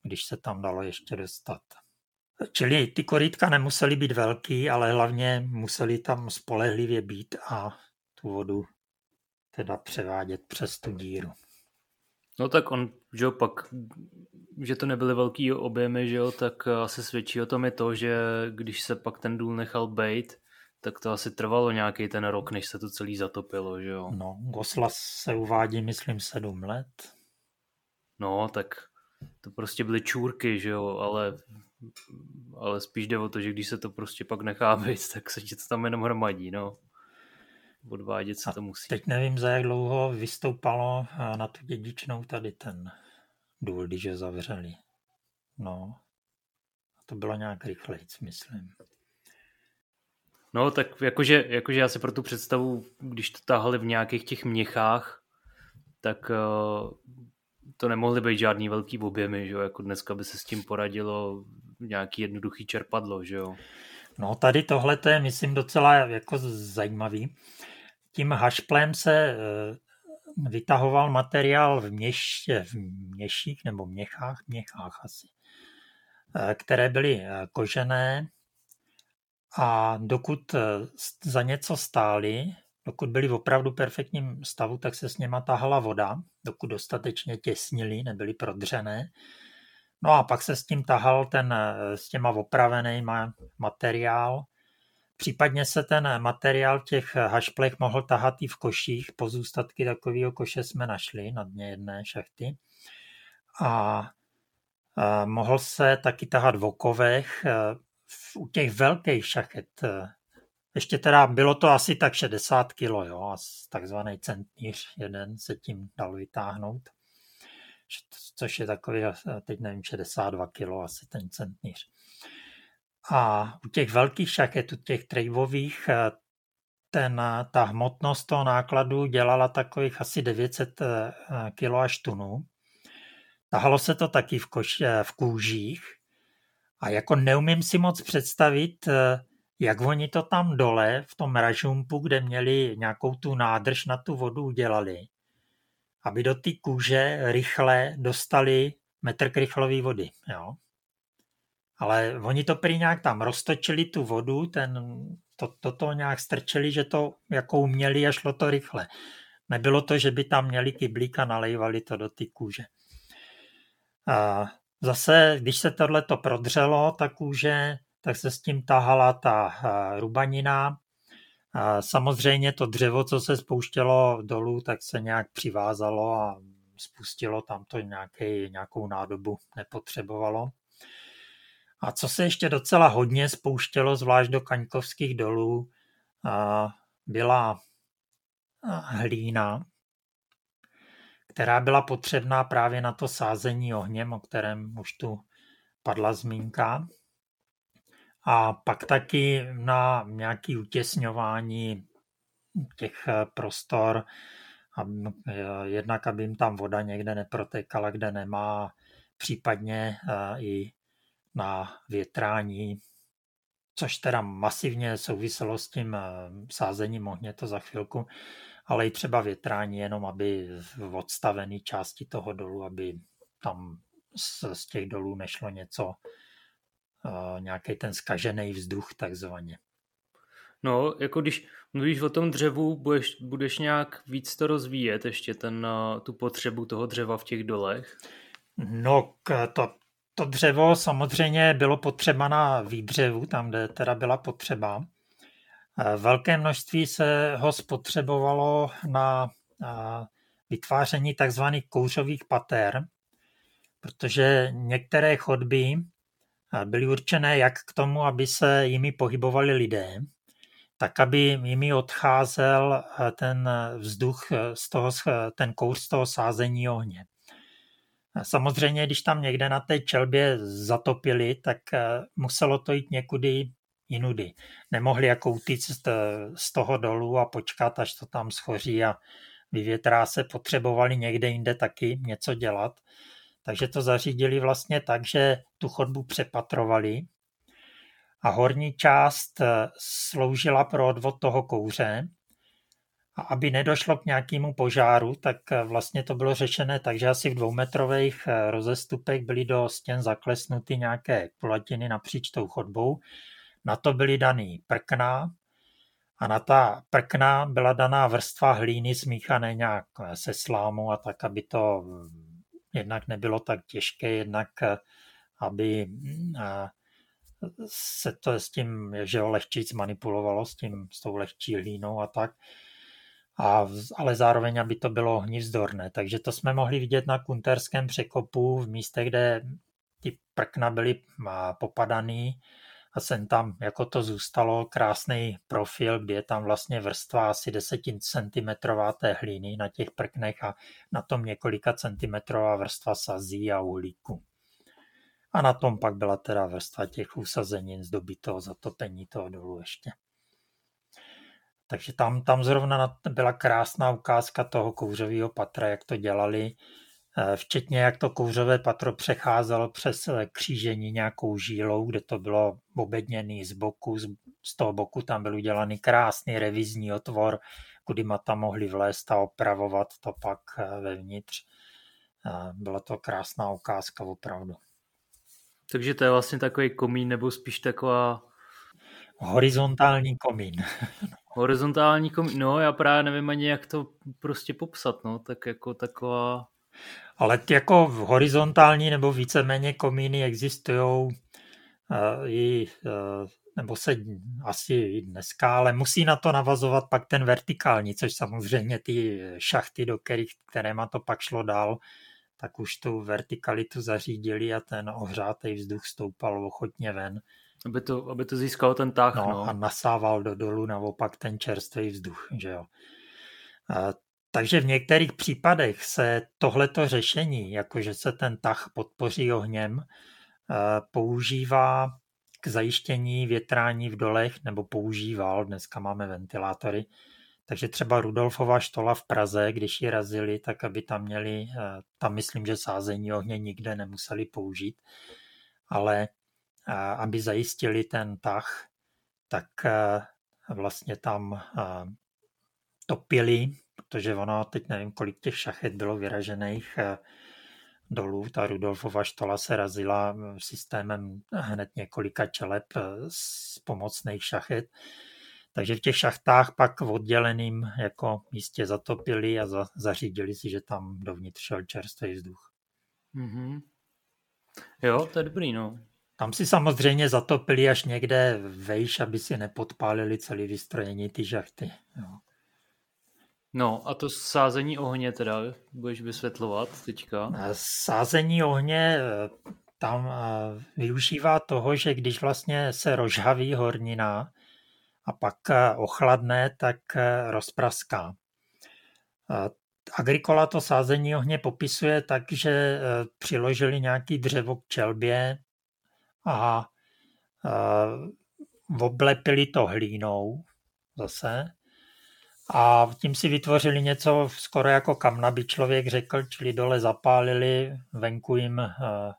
když se tam dalo ještě dostat. Čili ty korítka nemusely být velký, ale hlavně museli tam spolehlivě být a tu vodu teda převádět přes tu díru. No tak on, že pak, že to nebyly velký objemy, že jo, tak asi svědčí o tom je to, že když se pak ten důl nechal bejt, tak to asi trvalo nějaký ten rok, než se to celý zatopilo, že jo? No, Goslas se uvádí, myslím, sedm let. No, tak to prostě byly čůrky, že jo, ale, ale spíš jde o to, že když se to prostě pak nechá být, tak se ti to tam jenom hromadí, no. Odvádět se A to musí. Teď nevím, za jak dlouho vystoupalo na tu dědičnou tady ten důl, když je zavřeli. No, to bylo nějak rychlejc, myslím. No, tak jakože, jakože já si pro tu představu, když to táhali v nějakých těch měchách, tak uh, to nemohly být žádný velký objemy, že jo? Jako dneska by se s tím poradilo nějaký jednoduchý čerpadlo, že jo? No tady tohle je, myslím, docela jako zajímavý. Tím hašplem se uh, vytahoval materiál v, měš, v měších nebo měchách, měchách asi, uh, které byly kožené, a dokud za něco stáli, dokud byli v opravdu perfektním stavu, tak se s něma tahala voda, dokud dostatečně těsnili, nebyly prodřené. No a pak se s tím tahal ten s těma opravený materiál. Případně se ten materiál v těch hašplech mohl tahat i v koších. Pozůstatky takového koše jsme našli na dně jedné šachty. A mohl se taky tahat v okovech u těch velkých šachet, eh, ještě teda bylo to asi tak 60 kilo, jo, a takzvaný centníř jeden se tím dal vytáhnout, což je takový, eh, teď nevím, 62 kilo asi ten centníř. A u těch velkých šachet, u těch trejvových, eh, ten, ta hmotnost toho nákladu dělala takových asi 900 kilo až tunu. Tahalo se to taky v, koš, v kůžích, a jako neumím si moc představit, eh, jak oni to tam dole v tom ražumpu, kde měli nějakou tu nádrž na tu vodu udělali, aby do té kůže rychle dostali metr krychlový vody. Jo? Ale oni to prý nějak tam roztočili tu vodu, ten, to, to, to nějak strčili, že to jako uměli a šlo to rychle. Nebylo to, že by tam měli kyblík a nalejvali to do té kůže. A Zase, když se tohle to prodřelo, tak kůže, tak se s tím tahala ta rubanina. Samozřejmě to dřevo, co se spouštělo dolů, tak se nějak přivázalo a spustilo tam to nějaký, nějakou nádobu nepotřebovalo. A co se ještě docela hodně spouštělo, zvlášť do Kaňkovských dolů, byla hlína, která byla potřebná právě na to sázení ohněm, o kterém už tu padla zmínka. A pak taky na nějaké utěsňování těch prostor, jednak aby jim tam voda někde neprotekala, kde nemá, případně i na větrání, což teda masivně souviselo s tím sázením ohně, to za chvilku, ale i třeba větrání, jenom aby v odstavené části toho dolu, aby tam z, z těch dolů nešlo něco, uh, nějaký ten skažený vzduch takzvaně. No, jako když mluvíš o tom dřevu, budeš, budeš nějak víc to rozvíjet, ještě ten, tu potřebu toho dřeva v těch dolech? No, to, to dřevo samozřejmě bylo potřeba na výbřevu, tam, kde teda byla potřeba. Velké množství se ho spotřebovalo na vytváření tzv. kouřových pater, protože některé chodby byly určené jak k tomu, aby se jimi pohybovali lidé, tak aby jimi odcházel ten vzduch, z toho, ten kouř z toho sázení ohně. Samozřejmě, když tam někde na té čelbě zatopili, tak muselo to jít někudy jinudy. Nemohli jako utíct z toho dolu a počkat, až to tam schoří a vyvětrá se, potřebovali někde jinde taky něco dělat. Takže to zařídili vlastně tak, že tu chodbu přepatrovali a horní část eh, sloužila pro odvod toho kouře. A aby nedošlo k nějakému požáru, tak eh, vlastně to bylo řešené tak, že asi v dvoumetrových eh, rozestupech byly do stěn zaklesnuty nějaké kulatiny napříč tou chodbou na to byly daný prkna a na ta prkna byla daná vrstva hlíny smíchané nějak se slámou a tak, aby to mm, jednak nebylo tak těžké, jednak eh, aby mm, se to s tím, že ho lehčí manipulovalo s, tím, s tou lehčí hlínou a tak. A, ale zároveň, aby to bylo hnízdorné. Takže to jsme mohli vidět na kunterském překopu v místě, kde ty prkna byly popadaný a sem tam jako to zůstalo krásný profil, kdy je tam vlastně vrstva asi 10 cm té hlíny na těch prknech a na tom několika centimetrová vrstva sazí a uhlíku. A na tom pak byla teda vrstva těch usazenin z doby toho zatopení toho dolu ještě. Takže tam, tam zrovna byla krásná ukázka toho kouřového patra, jak to dělali Eh, včetně jak to kouřové patro přecházelo přes eh, křížení nějakou žílou, kde to bylo obedněný z boku, z toho boku tam byl udělaný krásný revizní otvor, kudy tam mohli vlézt a opravovat to pak eh, vevnitř. Byla to krásná ukázka opravdu. Takže to je vlastně takový komín, nebo spíš taková... Horizontální komín. [laughs] Horizontální komín, no já právě nevím ani, jak to prostě popsat, no, tak jako taková ale jako v horizontální nebo víceméně komíny existují uh, i, uh, nebo se asi i dneska, ale musí na to navazovat pak ten vertikální, což samozřejmě ty šachty, do kterých, kteréma to pak šlo dál, tak už tu vertikalitu zařídili a ten ohřátý vzduch stoupal ochotně ven. Aby to, aby to získal ten tah. No, no. A nasával do dolu naopak ten čerstvý vzduch. Že jo. Takže v některých případech se tohleto řešení, jakože se ten tah podpoří ohněm, používá k zajištění větrání v dolech, nebo používal, dneska máme ventilátory, takže třeba Rudolfova štola v Praze, když ji razili, tak aby tam měli, tam myslím, že sázení ohně nikde nemuseli použít, ale aby zajistili ten tah, tak vlastně tam topili protože ono, teď nevím, kolik těch šachet bylo vyražených eh, dolů. Ta Rudolfova štola se razila eh, systémem hned několika čeleb eh, z pomocných šachet. Takže v těch šachtách pak v odděleným jako místě zatopili a za, zařídili si, že tam dovnitř šel čerstvý vzduch. Mm-hmm. Jo, to je dobrý, no. Tam si samozřejmě zatopili až někde vejš, aby si nepodpálili celý vystrojení ty žachty. Jo. No a to sázení ohně teda budeš vysvětlovat teďka? Sázení ohně, tam eh, využívá toho, že když vlastně se rozhaví hornina a pak eh, ochladne, tak rozpraská. Agrikola to sázení ohně popisuje tak, že přiložili nějaký dřevo k čelbě a oblepili to hlínou zase a tím si vytvořili něco skoro jako kamna, by člověk řekl, čili dole zapálili, venku jim, eh,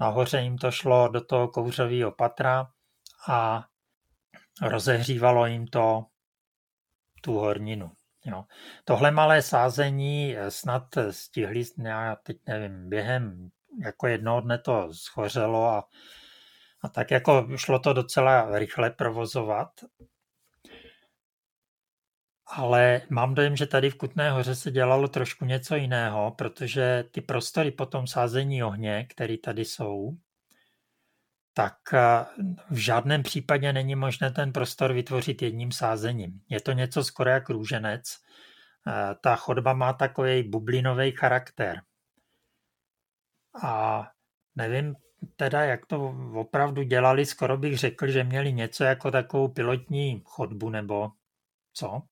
nahoře jim to šlo do toho kouřového patra a rozehřívalo jim to tu horninu. Jo. Tohle malé sázení snad stihli, já teď nevím, během jako jednoho dne to schořelo a, a tak jako šlo to docela rychle provozovat ale mám dojem, že tady v Kutné hoře se dělalo trošku něco jiného, protože ty prostory po tom sázení ohně, které tady jsou, tak eh, v žádném případě není možné ten prostor vytvořit jedním sázením. Je to něco skoro jak růženec. Eh, ta chodba má takový bublinový charakter. A nevím teda, jak to opravdu dělali, skoro bych řekl, že měli něco jako takovou pilotní chodbu nebo co.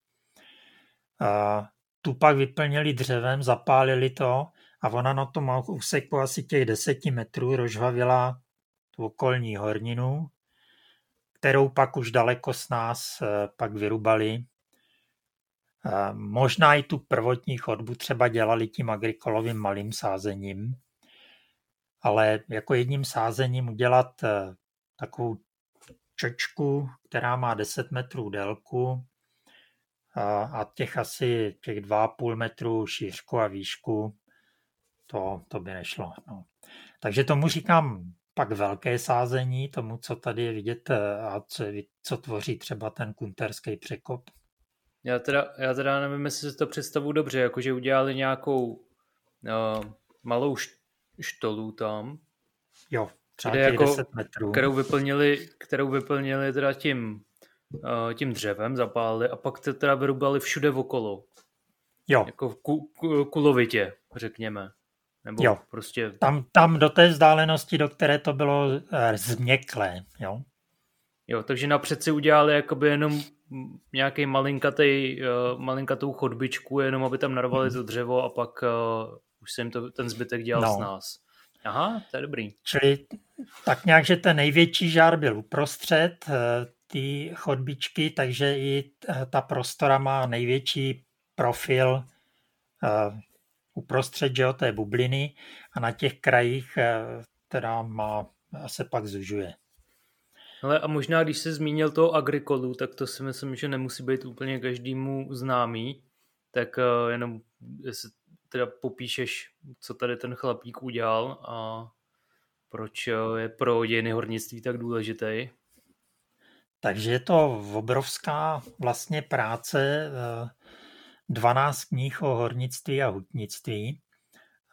Tu pak vyplnili dřevem, zapálili to a ona na tom úseku asi těch deseti metrů rozhavila tu okolní horninu, kterou pak už daleko s nás eh, pak vyrubali. Možná i tu prvotní chodbu třeba dělali tím agrikolovým malým sázením, ale jako jedním sázením udělat eh, takovou čočku, která má 10 metrů délku, a těch asi těch 2,5 metru šířku a výšku, to, to by nešlo. No. Takže tomu říkám pak velké sázení, tomu, co tady je vidět a co, co tvoří třeba ten kunterský překop. Já teda, já teda nevím, jestli si to představu dobře, jakože udělali nějakou uh, malou štolu tam. Jo, třeba těch jako, 10 metrů. Kterou vyplnili, kterou vyplnili teda tím Eh, tím dřevem zapálili a pak to teda vyrubali všude okolo. Jo. Jako ku, ku, kulovitě, řekněme. Nebo jo. prostě... Tam, tam do té vzdálenosti, do které to bylo eh, změklé, jo. Jo, takže napřed si udělali jakoby jenom nějaký malinkatý, uh, malinkatou chodbičku, jenom aby tam narvali to dřevo a pak uh, už se jim to, ten zbytek dělal no. s nás. Aha, to je dobrý. Čili tak nějak, že ten největší žár byl uprostřed, ty chodbičky, takže i eh, ta prostora má největší profil uh, uprostřed že, té bubliny a na těch krajích teda má, se pak zužuje. Ale a možná, když se zmínil toho agrikolu, tak to si myslím, že nemusí být úplně každému známý, tak jenom jestli teda popíšeš, co tady ten chlapík udělal a proč je pro dějiny hornictví tak důležitý. Takže je to obrovská vlastně práce, 12 eh, knih o hornictví a hutnictví.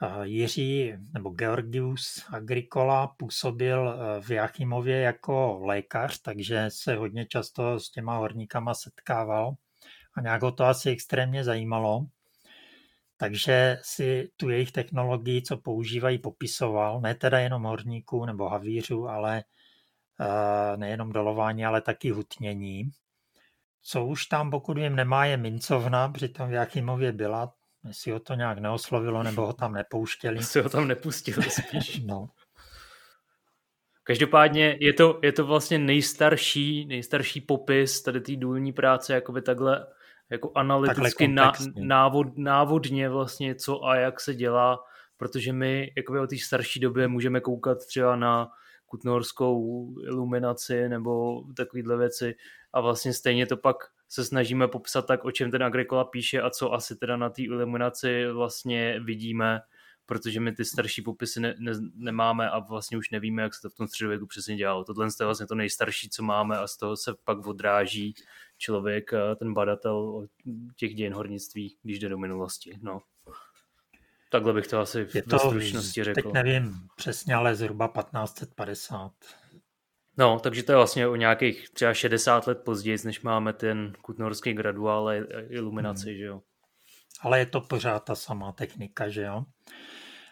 Eh, Jiří nebo Georgius Agricola působil eh, v Jachimově jako lékař, takže se hodně často s těma horníkama setkával a nějak ho to asi extrémně zajímalo. Takže si tu jejich technologii, co používají, popisoval, ne teda jenom horníků nebo havířů, ale nejenom dolování, ale taky hutnění. Co už tam, pokud vím, nemá, je mincovna, přitom v Jachimově byla, jestli ho to nějak neoslovilo, nebo ho tam nepouštěli. Jestli ho tam nepustili spíš. [laughs] no. Každopádně je to, je to vlastně nejstarší, nejstarší popis tady té důlní práce, jakoby takhle jako analyticky na, návod, návodně vlastně co a jak se dělá, protože my jakoby o té starší době můžeme koukat třeba na kutnorskou iluminaci nebo takovéhle věci a vlastně stejně to pak se snažíme popsat tak, o čem ten Agricola píše a co asi teda na té iluminaci vlastně vidíme, protože my ty starší popisy ne, ne, nemáme a vlastně už nevíme, jak se to v tom středověku přesně dělalo. Tohle je vlastně to nejstarší, co máme a z toho se pak odráží člověk, ten badatel těch dějin hornictví, když jde do minulosti. No. Takhle bych to asi je to, stručnosti řekl. Teď nevím přesně, ale zhruba 1550. No, takže to je vlastně o nějakých třeba 60 let později, než máme ten kutnorský graduál a iluminaci, hmm. že jo. Ale je to pořád ta samá technika, že jo.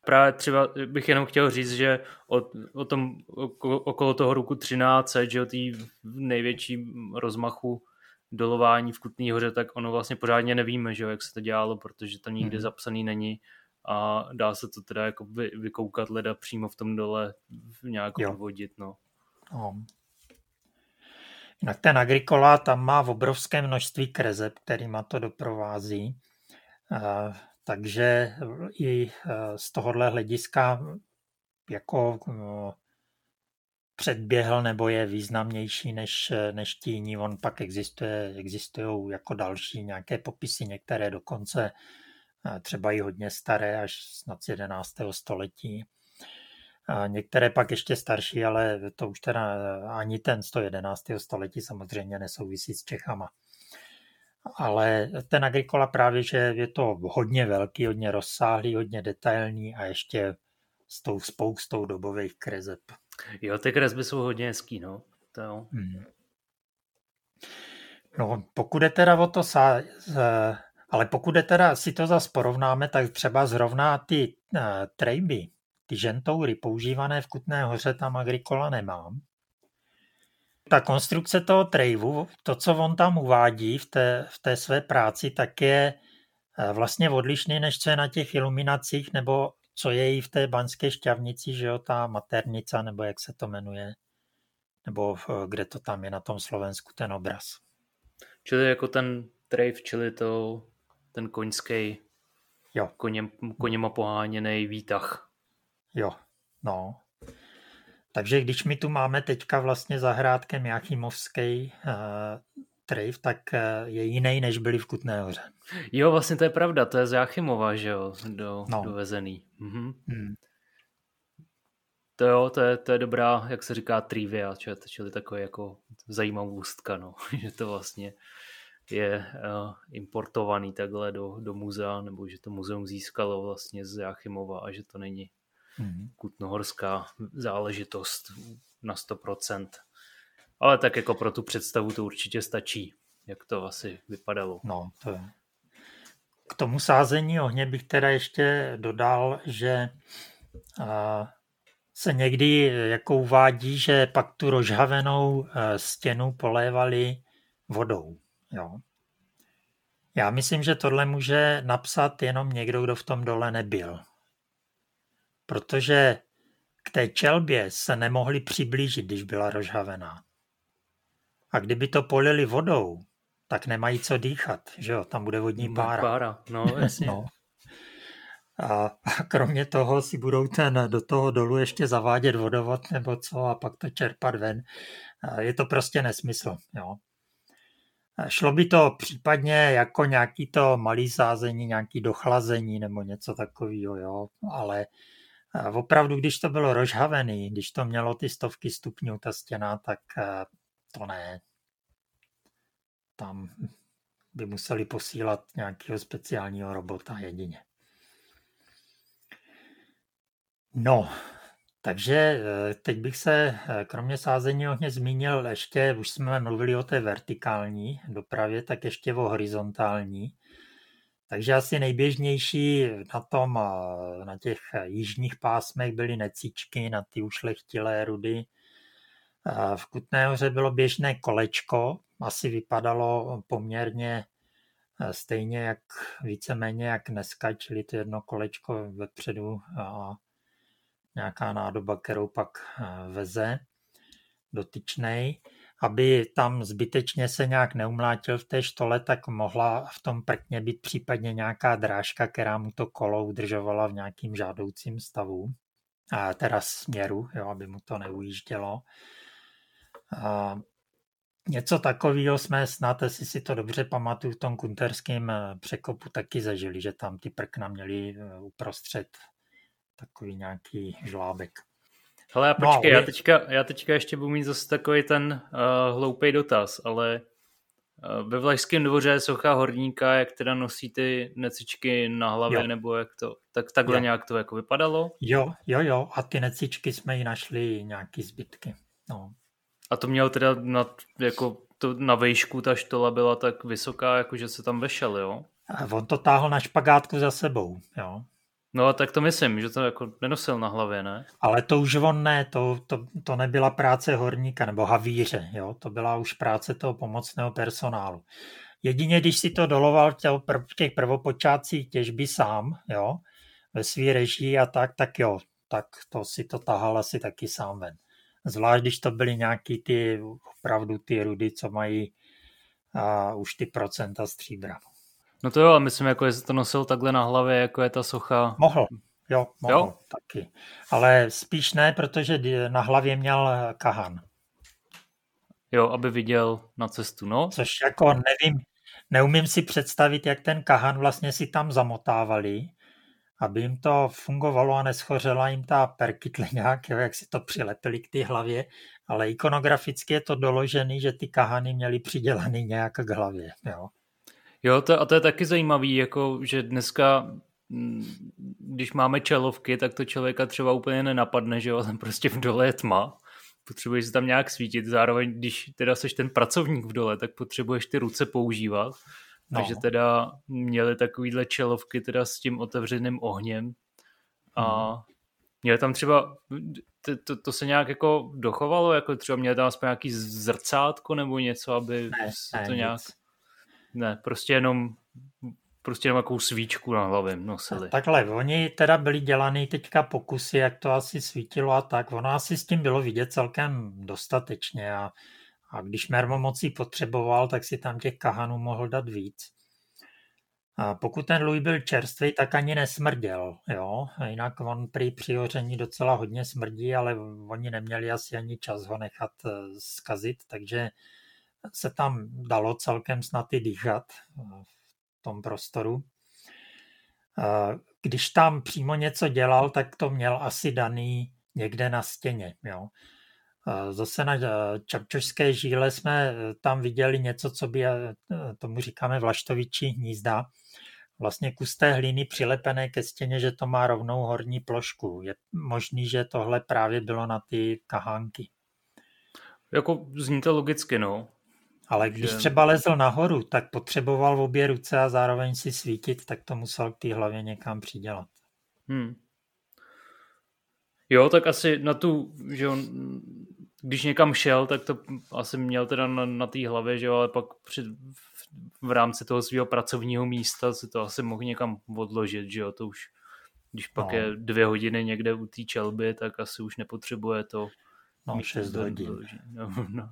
Právě třeba bych jenom chtěl říct, že o, o tom okolo toho roku 13, že o té největší rozmachu dolování v Kutný hoře, tak ono vlastně pořádně nevíme, že jak se to dělalo, protože to nikdy mm. zapsaný není a dá se to teda jako vy, vykoukat leda přímo v tom dole nějak jo. odvodit, no. no. Jinak ten Agricola tam má v obrovské množství krezeb, kterýma to doprovází. Uh, takže i uh, z tohohle hlediska jako uh, předběhl nebo je významnější než, než tíní. On pak existuje, existují jako další nějaké popisy, některé dokonce třeba i hodně staré, až snad z 11. století. A některé pak ještě starší, ale to už teda ani ten 111. století samozřejmě nesouvisí s Čechama. Ale ten Agricola právě, že je to hodně velký, hodně rozsáhlý, hodně detailní a ještě s tou spoustou dobových kreseb. Jo, ty kresby jsou hodně hezký, no. To jo. Hmm. No, pokud je teda o to, sa, ale pokud je teda si to zase porovnáme, tak třeba zrovna ty uh, trejby, ty žentoury používané v Kutné hoře, tam Agricola nemám. Ta konstrukce toho trejvu, to, co on tam uvádí v té, v té své práci, tak je uh, vlastně odlišný, než co je na těch iluminacích, nebo co je i v té baňské šťavnici, že jo, ta maternica, nebo jak se to jmenuje, nebo kde to tam je na tom Slovensku, ten obraz. Čili jako ten trejv, čili to ten koňský, jo. Koněm, koněma poháněný výtah. Jo, no. Takže když my tu máme teďka vlastně zahrádkem Jachimovský trejv, tak uh, je jiný, než byli v Kutné hoře. Jo, vlastně to je pravda, to je z Jachimova, že jo, do, no. dovezený. Mhm. Hmm. To jo, to je, to je dobrá, jak se říká, trivia, čili takový jako zajímavostka, no, [laughs] že to vlastně je uh, importovaný takhle do, do muzea, nebo že to muzeum získalo vlastně z Jachimova a že to není mm-hmm. kutnohorská záležitost na 100%. Ale tak jako pro tu představu to určitě stačí, jak to asi vypadalo. No, to je. K tomu sázení ohně bych teda ještě dodal, že uh, se někdy jako uvádí, že pak tu rozhavenou stěnu polévali vodou. Jo. Já myslím, že tohle může napsat jenom někdo, kdo v tom dole nebyl. Protože k té čelbě se nemohli přiblížit, když byla rozhavená. A kdyby to polili vodou, tak nemají co dýchat, že jo, tam bude vodní pára. Pára, no [laughs] jasně. no. A, a kromě toho si budou ten do toho dolu ještě zavádět vodovod nebo co a pak to čerpat ven. A je to prostě nesmysl, jo. Šlo by to případně jako nějaký to malý sázení, nějaký dochlazení nebo něco takového, jo, ale opravdu, když to bylo rozhavený, když to mělo ty stovky stupňů, ta stěna, tak to ne. Tam by museli posílat nějakého speciálního robota jedině. No, takže eh, teď bych se eh, kromě sázení ohně zmínil ještě, už jsme mluvili o té vertikální dopravě, tak ještě o horizontální. Takže asi nejběžnější na tom, eh, na těch jižních pásmech byly necíčky, na ty ušlechtilé rudy. V Kutné hoře bylo běžné kolečko, asi vypadalo poměrně stejně jak víceméně jak dneska, čili to jedno kolečko vepředu a nějaká nádoba, kterou pak eh, veze dotyčnej, aby tam zbytečně se nějak neumlátil v té štole, tak mohla v tom prkně být případně nějaká drážka, která mu to kolo udržovala v nějakým žádoucím stavu, a teda směru, jo, aby mu to neujíždělo. A něco takového jsme snad, jestli si to dobře pamatuju, v tom kunterském eh, překopu taky zažili, že tam ty prkna měli eh, uprostřed takový nějaký žlábek. Ale já no počkej, no, já, teďka, já teďka ještě budu mít zase takový ten uh, hloupý dotaz, ale uh, ve Vlašském dvoře je socha horníka, jak teda nosí ty necičky na hlavě, jo. nebo jak to, tak takhle jo. nějak to jako vypadalo? Jo, jo, jo, a ty necičky jsme ji našli nějaký zbytky, no. A to měl teda na, jako to na vejšku ta štola byla tak vysoká, jako že se tam vešel, jo? A on to táhl na špagátku za sebou, jo. No tak to myslím, že to jako nenosil na hlavě, ne? Ale to už on ne, to, to, to nebyla práce horníka nebo havíře, jo? to byla už práce toho pomocného personálu. Jedině, když si to doloval v těch prvopočátcích těžby sám, jo, ve svý režii a tak, tak jo, tak to si to tahal asi taky sám ven. Zvlášť, když to byly nějaký ty, opravdu ty rudy, co mají a, už ty procenta stříbra. No to jo, ale myslím, jako jestli to nosil takhle na hlavě, jako je ta socha. Mohl, jo, mohl jo? taky. Ale spíš ne, protože na hlavě měl kahan. Jo, aby viděl na cestu, no. Což jako nevím, neumím si představit, jak ten kahan vlastně si tam zamotávali, aby jim to fungovalo a neschořela jim ta perkytle [laughs] nějak, jak si to přilepili k té hlavě, ale ikonograficky je to doložený, že ty kahany měly přidělaný nějak k hlavě. Jo. Jo, to, a to je taky zajímavý, jako, že dneska, mm, když máme čelovky, tak to člověka třeba úplně nenapadne, že jo, tam prostě v dole je tma, potřebuješ se tam nějak svítit, zároveň když teda seš ten pracovník v dole, tak potřebuješ ty ruce používat, no. takže teda měli takovýhle čelovky teda s tím otevřeným ohněm a hmm. měli tam třeba, to, to, to se nějak jako dochovalo, jako třeba měli tam aspoň nějaký zrcátko nebo něco, aby ne, se ne, to nějak... Nic. Ne, prostě jenom prostě jenom jakou svíčku na hlavě nosili. Takhle, oni teda byli dělaný teďka pokusy, jak to asi svítilo a tak. Ono asi s tím bylo vidět celkem dostatečně a, a když mermomocí potřeboval, tak si tam těch kahanů mohl dát víc. A pokud ten Louis byl čerstvý, tak ani nesmrděl. Jo? Jinak on prý při hoření docela hodně smrdí, ale oni neměli asi ani čas ho nechat eh, zkazit, takže se tam dalo celkem snad i dýchat eh, v tom prostoru. Když tam přímo něco dělal, tak to měl asi daný někde na stěně. Jo. Eh, zase na čapčošské žíle jsme tam viděli něco, co by, tomu říkáme vlaštovičí hnízda, vlastně kus té hlíny přilepené ke stěně, že to má rovnou horní plošku. Je možný, že tohle právě bylo na ty kahánky. Jako zní to logicky, no. Ale když že... třeba lezl nahoru, tak potřeboval v obě ruce a zároveň si svítit, tak to musel k té hlavě někam přidělat. Hmm. Jo, tak asi na tu, že on, když někam šel, tak to asi měl teda na, na té hlavě, že jo, ale pak při, v, v rámci toho svého pracovního místa si to asi mohl někam odložit, že jo, to už, když pak no. je dvě hodiny někde u té čelby, tak asi už nepotřebuje to No, 6 hodin. No, no.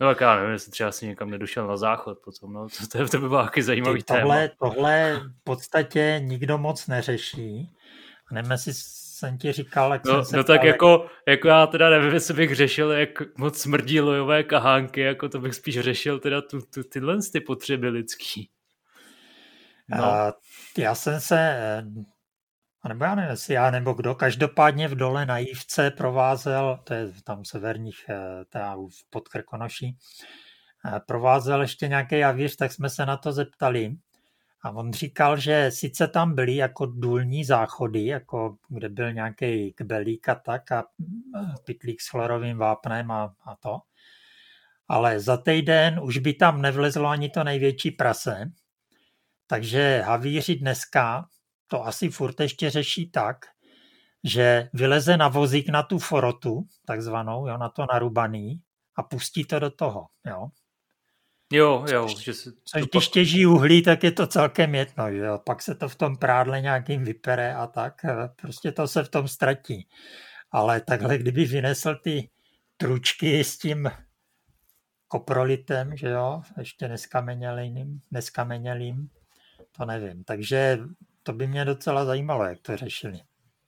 no tak já nevím, jestli třeba si někam nedošel na záchod potom, no, to, to, to by bylo taky zajímavý tohle, téma. Tohle v podstatě nikdo moc neřeší. Nevím, jestli jsem ti říkal, jak no, jsem se no tak jako, jako já teda nevím, jestli bych řešil, jak moc smrdí lojové kahánky, jako to bych spíš řešil teda tu, tu, tyhle ty potřeby lidský. No. Já jsem se a nebo já nevím, jestli já nebo kdo, každopádně v dole na Jívce provázel, to je tam severních, eh, teda v Podkrkonoší, eh, provázel ještě nějaký javíř, tak jsme se na to zeptali. A on říkal, že sice tam byly jako důlní záchody, jako kde byl nějaký kbelík a tak a pitlík s chlorovým vápnem a, a to, ale za týden už by tam nevlezlo ani to největší prase, takže havíři dneska to asi furt ještě řeší tak, že vyleze na vozík na tu forotu, takzvanou, jo, na to narubaný a pustí to do toho. Jo. Jo, jo. Že si což když pak... těží uhlí, tak je to celkem jedno. Jo. Pak se to v tom prádle nějakým vypere a tak. Eh, prostě to se v tom ztratí. Ale takhle, kdyby vynesl ty tručky s tím koprolitem, že jo, ještě neskamenělým, neskamenělým, to nevím. Takže to by mě docela zajímalo, jak to řešili.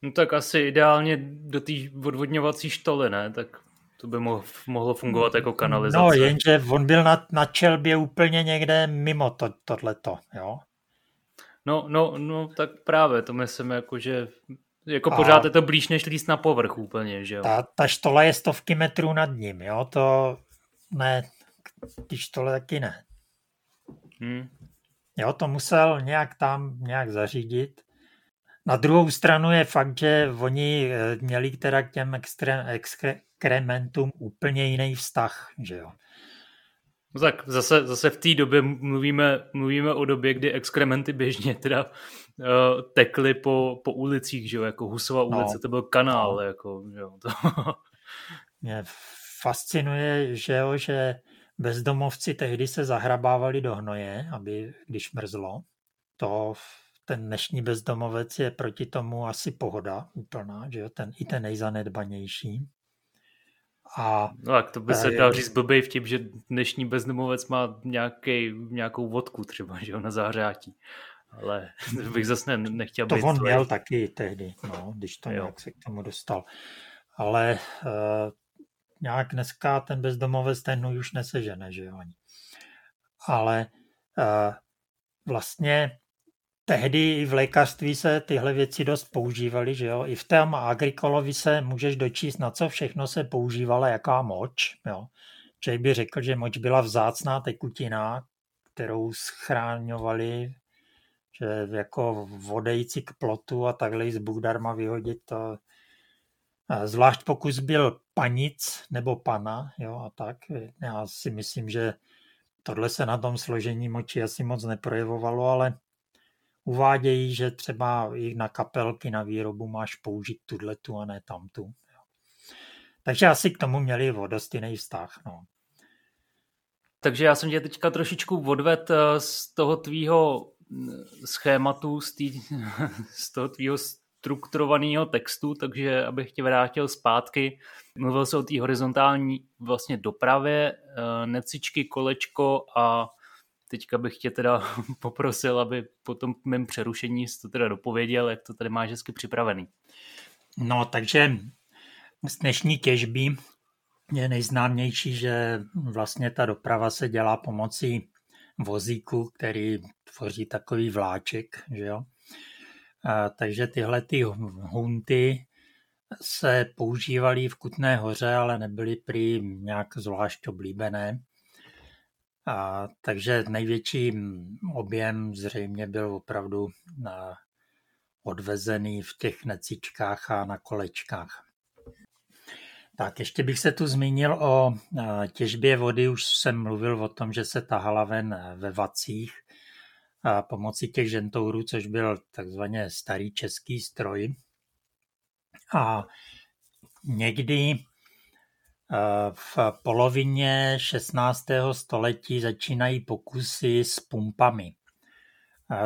No tak asi ideálně do té odvodňovací štoly, ne? Tak to by mohlo fungovat jako kanalizace. No, jenže on byl na, na čelbě úplně někde mimo to, tohleto, jo? No, no, no, tak právě, to myslím jako, že jako pořád je to blíž než líst na povrch úplně, že jo? Ta, ta štola je stovky metrů nad ním, jo? To ne, ty štole taky ne. Hmm. Jo, to musel nějak tam nějak zařídit. Na druhou stranu je fakt, že oni eh, měli teda k těm exkrementům úplně jiný vztah, že jo. No tak zase, zase v té době mluvíme, mluvíme o době, kdy exkrementy běžně teda tekly po, po ulicích, že jo, jako Husova no. ulice, no, to byl kanál, no. jako, že jo, to... [laughs] Mě fascinuje, že jo, že bezdomovci tehdy se zahrabávali do hnoje, aby, když mrzlo. To ten dnešní bezdomovec je proti tomu asi pohoda úplná, že jo, ten, i ten nejzanedbanější. A, no tak to by se dal říct blbej vtip, že dnešní bezdomovec má nějaký, nějakou vodku třeba, že jo, na zahřátí. Ale [laughs] bych zase ne, nechtěl to být... To on měl taky tehdy, no, když to nějak se k tomu dostal. Ale uh, nějak dneska ten bezdomovec ten už nesežene, že jo, ani. Ale uh, vlastně tehdy v lékařství se tyhle věci dost používaly, že jo. I v tom agrikolovi se můžeš dočíst, na co všechno se používala, jaká moč, jo. Člověk by řekl, že moč byla vzácná tekutina, kterou schráňovali, že jako vodejci k plotu a takhle z Bůh darma vyhodit to. Zvlášť pokud byl panic nebo pana, jo, a tak. Já si myslím, že tohle se na tom složení moči asi moc neprojevovalo, ale uvádějí, že třeba i na kapelky na výrobu máš použít tu a ne tamtu. Takže asi k tomu měli o dost jiný vztah. No. Takže já jsem tě teďka trošičku odved eh, z toho tvýho mm, schématu, z, tý, [laughs] z toho tvýho strukturovaného textu, takže abych tě vrátil zpátky, mluvil se o té horizontální vlastně dopravě, eh, necičky, kolečko a teďka bych tě teda [laughs] poprosil, aby po tom mém přerušení to teda dopověděl, jak to tady máš hezky připravený. No, takže z dnešní těžby je nejznámější, že vlastně ta doprava se dělá pomocí vozíku, který tvoří takový vláček, že jo. A, takže tyhle ty hunty se používaly v Kutné hoře, ale nebyly prý nějak zvlášť oblíbené. A, takže největší objem zřejmě byl opravdu na, odvezený v těch necičkách a na kolečkách. Tak ještě bych se tu zmínil o těžbě vody. Už jsem mluvil o tom, že se tahala ven ve vacích a pomocí těch žentourů, což byl takzvaně starý český stroj. A někdy v polovině 16. století začínají pokusy s pumpami.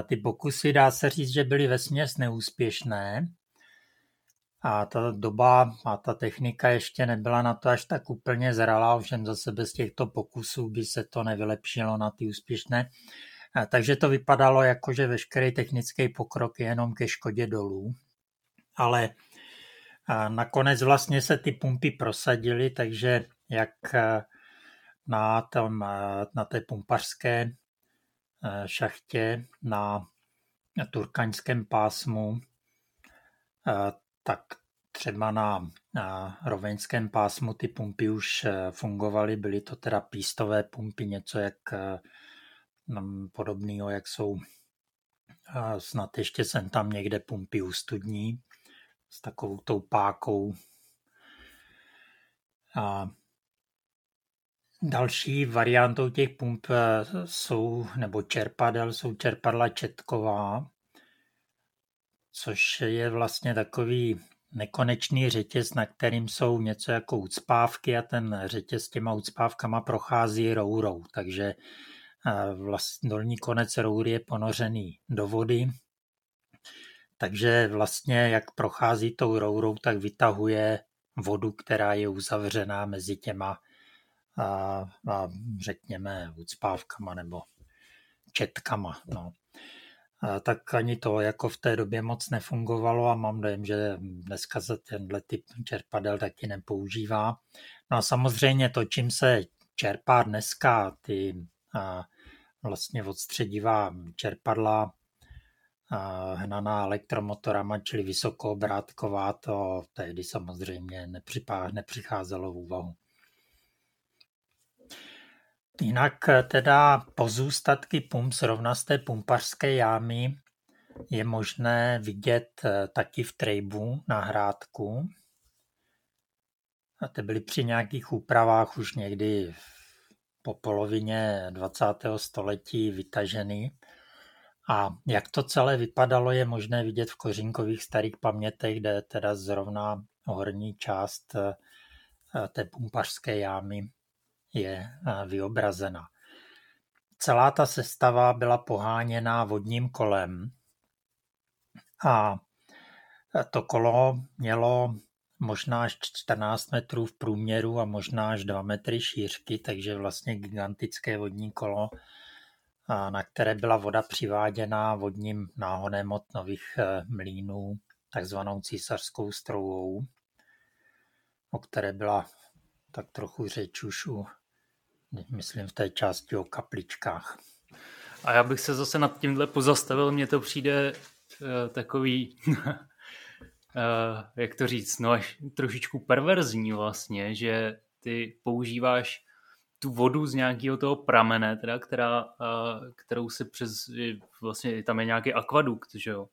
Ty pokusy dá se říct, že byly vesměs neúspěšné a ta doba a ta technika ještě nebyla na to až tak úplně zralá, ovšem zase bez těchto pokusů by se to nevylepšilo na ty úspěšné. Takže to vypadalo jako, že veškerý technický pokrok je jenom ke škodě dolů. Ale a nakonec vlastně se ty pumpy prosadily, takže jak eh, na, tom, eh, na té pumpařské eh, šachtě na turkaňském pásmu, tak třeba na, na roveňském pásmu ty pumpy už fungovaly, byly to teda pístové pumpy, něco jak podobného, jak jsou snad ještě jsem tam někde pumpy ústudní, s takovou tou pákou. A další variantou těch pump eh, jsou, nebo čerpadel, jsou čerpadla četková, což je vlastně takový nekonečný řetěz, na kterým jsou něco jako ucpávky a ten řetěz s těma ucpávkama prochází rourou, takže vlastně dolní konec roury je ponořený do vody takže vlastně jak prochází tou rourou, tak vytahuje vodu, která je uzavřená mezi těma a, a řekněme ucpávkama nebo četkama. No. A tak ani to jako v té době moc nefungovalo a mám dojem, že dneska se tenhle typ čerpadel taky nepoužívá. No a samozřejmě to, čím se čerpá dneska, ty a, vlastně odstředivá čerpadla, hnaná elektromotorama, čili vysokoobrátková, to tehdy samozřejmě nepřicházelo v úvahu. Jinak teda pozůstatky pump zrovna z té pumpařské jámy je možné vidět eh, taky v Trejbu na Hrádku. A ty byly při nějakých úpravách už někdy po polovině 20. století vytaženy A jak to celé vypadalo, je možné vidět v kořínkových starých pamětech, kde teda zrovna horní část eh, té pumpařské jámy je eh, vyobrazena. Celá ta sestava byla poháněna vodním kolem a to kolo mělo možná až 14 metrů v průměru a možná až 2 metry šířky, takže vlastně gigantické vodní kolo, na které byla voda přiváděna vodním náhonem od nových eh, mlínů, takzvanou císařskou strouvou, o které byla tak trochu řeč už u, myslím v té části o kapličkách. A já bych se zase nad tímhle pozastavil, mně to přijde uh, takový uh, [laughs] jak to říct, no až trošičku perverzní vlastně, že ty používáš tu vodu z nějakého toho pramene, teda, která, uh, kterou si přes, vlastně tam je nějaký akvadukt, že jo,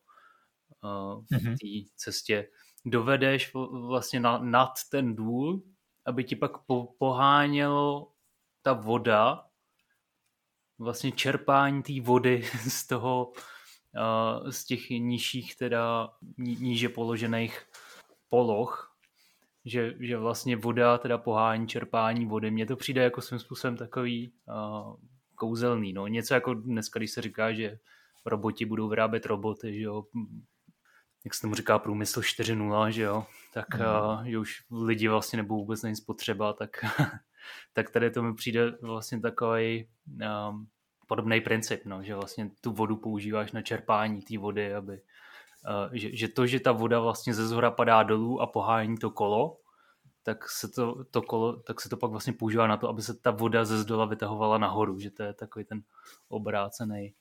uh, v mhm. té cestě, dovedeš vlastně na, nad ten důl, aby ti pak po, pohánělo ta voda, vlastně čerpání té vody [laughs] z toho, z těch nižších teda níže položených poloh, že, že vlastně voda, teda pohání, čerpání vody, mně to přijde jako svým způsobem takový uh, kouzelný, no. Něco jako dneska, když se říká, že roboti budou vyrábět roboty, že jo, jak se tomu říká průmysl 4.0, že jo, tak mm. uh, že už lidi vlastně nebudou vůbec nic potřeba, tak, [laughs] tak tady to mi přijde vlastně takový um, podobný princip, no, že vlastně tu vodu používáš na čerpání té vody, aby, že, že to, že ta voda vlastně ze zhora padá dolů a pohání to kolo, tak se to, to kolo, tak se to pak vlastně používá na to, aby se ta voda ze zdola vytahovala nahoru, že to je takový ten obrácený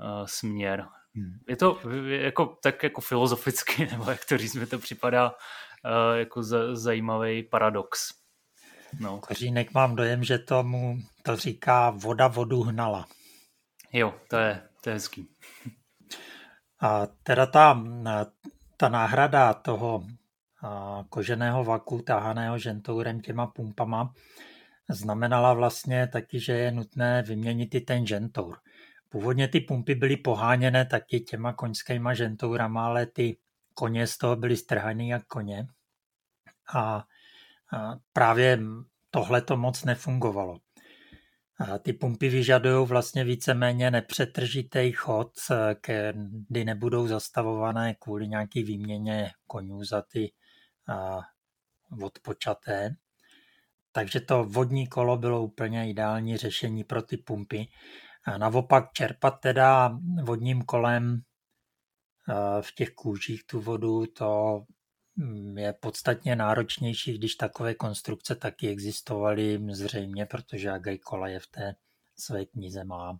uh, směr. Hmm. Je to jako, tak jako filozoficky, [laughs] nebo jak to říct, mi to připadá uh, jako z, zajímavý paradox. No. Kořínek mám dojem, že tomu to říká voda vodu hnala. Jo, to je, to je hezký. A teda ta, ta náhrada toho koženého vaku tahaného žentourem těma pumpama znamenala vlastně taky, že je nutné vyměnit i ten žentour. Původně ty pumpy byly poháněné taky těma koňskýma žentourama, ale ty koně z toho byly strhaný jak koně. A právě tohle to moc nefungovalo. Ty pumpy vyžadují vlastně víceméně nepřetržitý chod, kdy nebudou zastavované kvůli nějaký výměně konňů za ty odpočaté. Takže to vodní kolo bylo úplně ideální řešení pro ty pumpy. A naopak čerpat teda vodním kolem v těch kůžích tu vodu, to je podstatně náročnější, když takové konstrukce taky existovaly zřejmě, protože je v té své knize má.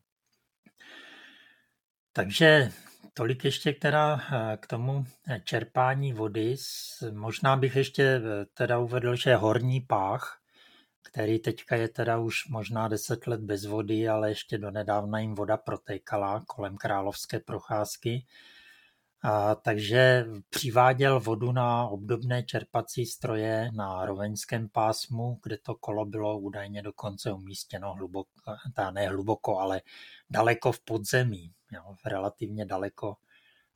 Takže tolik ještě teda eh, k tomu čerpání vody. Možná bych ještě eh, teda uvedl, že horní pách, který teďka je teda už možná 10 let bez vody, ale ještě donedávna jim voda protékala kolem královské procházky, a, takže přiváděl vodu na obdobné čerpací stroje na roveňském pásmu, kde to kolo bylo údajně dokonce umístěno hluboko, ta ne hluboko, ale daleko v podzemí, jo, relativně daleko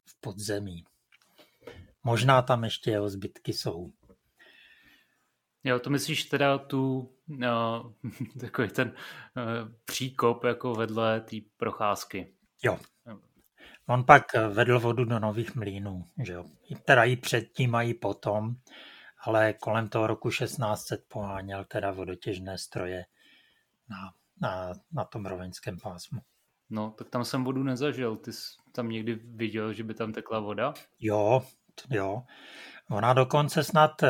v podzemí. Možná tam ještě jeho zbytky jsou. Jo, to myslíš teda tu, no, [laughs] takový ten uh, příkop jako vedle té procházky. Jo, On pak eh, vedl vodu do nových mlínů, že jo. Teda i předtím a i potom, ale kolem toho roku 1600 poháněl teda vodotěžné stroje na, na, na tom roveňském pásmu. No, tak tam jsem vodu nezažil. Ty jsi tam někdy viděl, že by tam tekla voda? Jo, jo. Ona dokonce snad eh,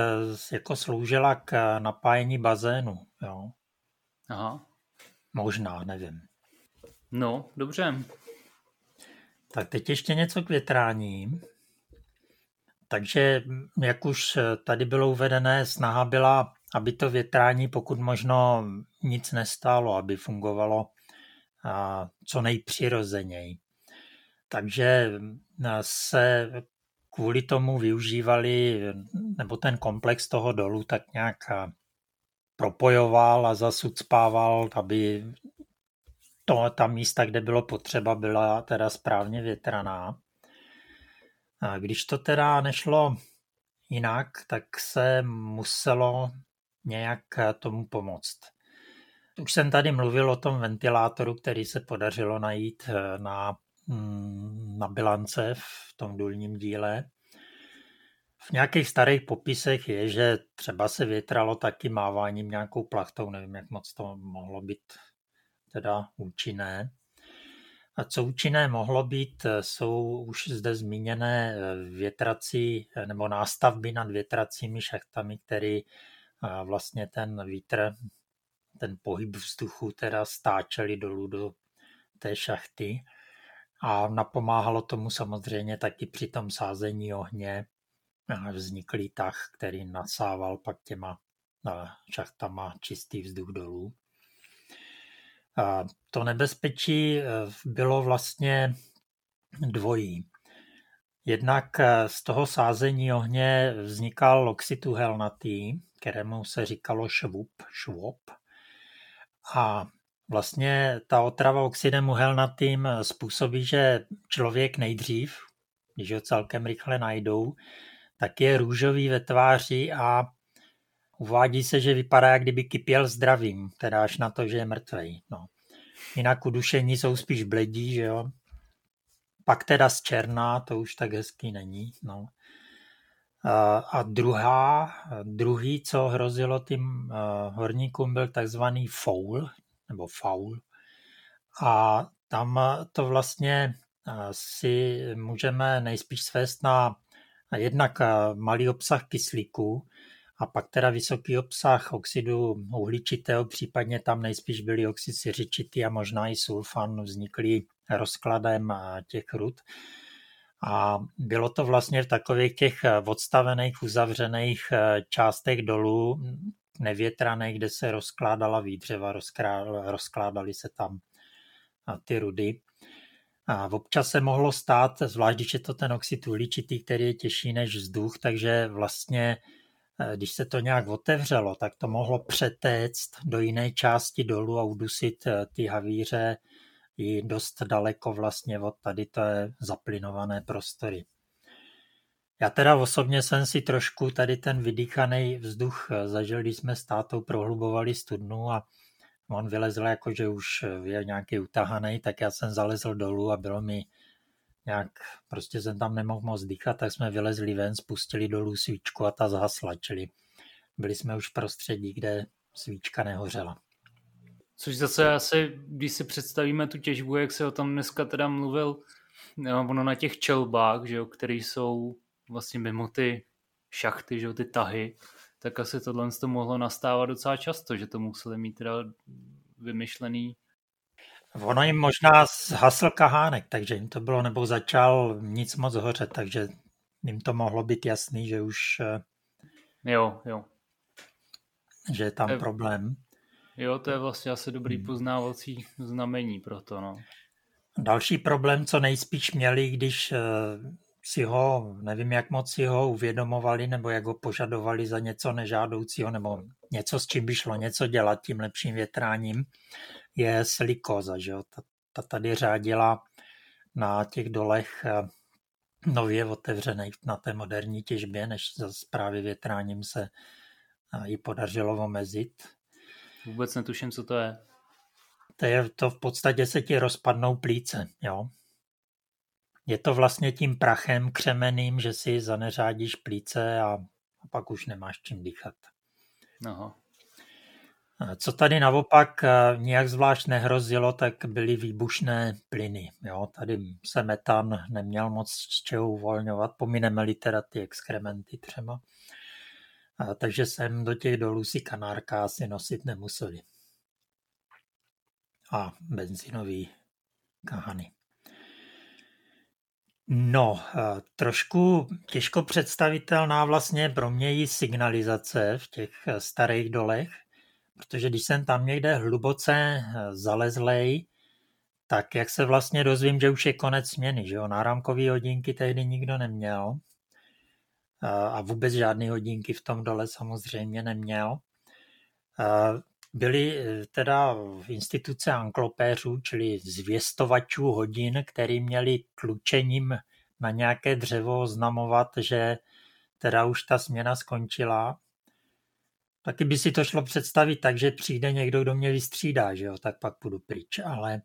jako sloužila k eh, napájení bazénu, jo. Aha. Možná, nevím. No, dobře. Tak teď ještě něco k větrání. Takže, jak už tady bylo uvedené, snaha byla, aby to větrání pokud možno nic nestálo, aby fungovalo co nejpřirozeněji. Takže se kvůli tomu využívali, nebo ten komplex toho dolu tak nějak propojoval a zasucpával, aby to, ta místa, kde bylo potřeba, byla teda správně větraná. A když to teda nešlo jinak, tak se muselo nějak tomu pomoct. Už jsem tady mluvil o tom ventilátoru, který se podařilo najít eh, na, mm, na bilance v tom důlním díle. V nějakých starých popisech je, že třeba se větralo taky máváním nějakou plachtou, nevím, jak moc to mohlo být teda účinné. A co účinné mohlo být, jsou už zde zmíněné větrací nebo nástavby nad větracími šachtami, které vlastně ten vítr, ten pohyb vzduchu teda stáčeli dolů do té šachty. A napomáhalo tomu samozřejmě taky při tom sázení ohně vzniklý tah, který nasával pak těma šachtama čistý vzduch dolů. A to nebezpečí e, bylo vlastně dvojí. Jednak e, z toho sázení ohně vznikal oxid uhelnatý, kterému se říkalo švup, švop. A vlastně ta otrava oxidem uhelnatým způsobí, že člověk nejdřív, když ho celkem rychle najdou, tak je růžový ve tváři a uvádí se, že vypadá, jak kdyby kypěl zdravím, teda až na to, že je mrtvej. No. Jinak udušení jsou spíš bledí, že jo. Pak teda z černá, to už tak hezký není. No. A druhá, druhý, co hrozilo tím horníkům, byl takzvaný foul, nebo faul. A tam to vlastně si můžeme nejspíš svést na jednak malý obsah kyslíku a pak teda vysoký obsah oxidu uhličitého, případně tam nejspíš byly oxid siřičitý a možná i sulfan vzniklý rozkladem těch rud. A bylo to vlastně v takových těch odstavených, uzavřených částech dolů, nevětraných, kde se rozkládala výdřeva, rozkládaly se tam ty rudy. A občas se mohlo stát, zvlášť když je to ten oxid uhličitý, který je těžší než vzduch, takže vlastně když se to nějak otevřelo, tak to mohlo přetéct do jiné části dolů a udusit eh, ty havíře i dost daleko vlastně od tady té zaplinované prostory. Já teda osobně jsem si trošku tady ten vydýchaný vzduch eh, zažil, když jsme s tátou prohlubovali studnu a on vylezl jako, že už je nějaký utahaný, tak já jsem zalezl dolů a bylo mi nějak, prostě jsem tam nemohl moc dýchat, tak jsme vylezli ven, spustili dolů svíčku a ta zhasla, čili byli jsme už v prostředí, kde svíčka nehořela. Což zase asi, když si představíme tu těžbu, jak se o tom dneska teda mluvil, no, ono na těch čelbách, že jo, které jsou vlastně mimo ty šachty, že jo, ty tahy, tak asi tohle to mohlo nastávat docela často, že to museli mít teda vymyšlený. Ono jim možná zhasl kahánek, takže jim to bylo, nebo začal nic moc hořet, takže jim to mohlo být jasný, že už... Eh, jo, jo. Že je tam je, problém. Jo, to je vlastně asi dobrý hmm. poznávací znamení pro to, no. Další problém, co nejspíš měli, když eh, si ho, nevím jak moc si ho uvědomovali, nebo jak ho požadovali za něco nežádoucího, nebo něco, s čím by šlo něco dělat tím lepším větráním, je silikoza. Že jo? Ta, ta tady řádila na těch dolech eh, nově otevřených na té moderní těžbě, než za právě větráním se eh, ji podařilo omezit. Vůbec netuším, co to je. To je to v podstatě se ti rozpadnou plíce, jo. Je to vlastně tím prachem křemeným, že si zaneřádíš plíce a, a pak už nemáš čím dýchat. Aha. Co tady naopak eh, nějak zvlášť nehrozilo, tak byly výbušné plyny. Jo, tady se metan neměl moc z čeho uvolňovat, pomineme-li teda ty exkrementy třeba. A, takže jsem do těch dolů si kanárka asi nosit nemuseli. A benzinový kahany. No, eh, trošku těžko představitelná vlastně pro mě i signalizace v těch eh, starých dolech, protože když jsem tam někde hluboce eh, zalezlej, tak jak se vlastně dozvím, že už je konec směny, že jo, náramkový hodinky tehdy nikdo neměl a vůbec žádný hodinky v tom dole samozřejmě neměl. byly eh, teda v instituce anklopéřů, čili zvěstovačů hodin, který měli tlučením na nějaké dřevo oznamovat, že teda už ta směna skončila. Taky by si to šlo představit tak, že přijde někdo, kdo mě vystřídá, že jo, tak pak půjdu pryč, ale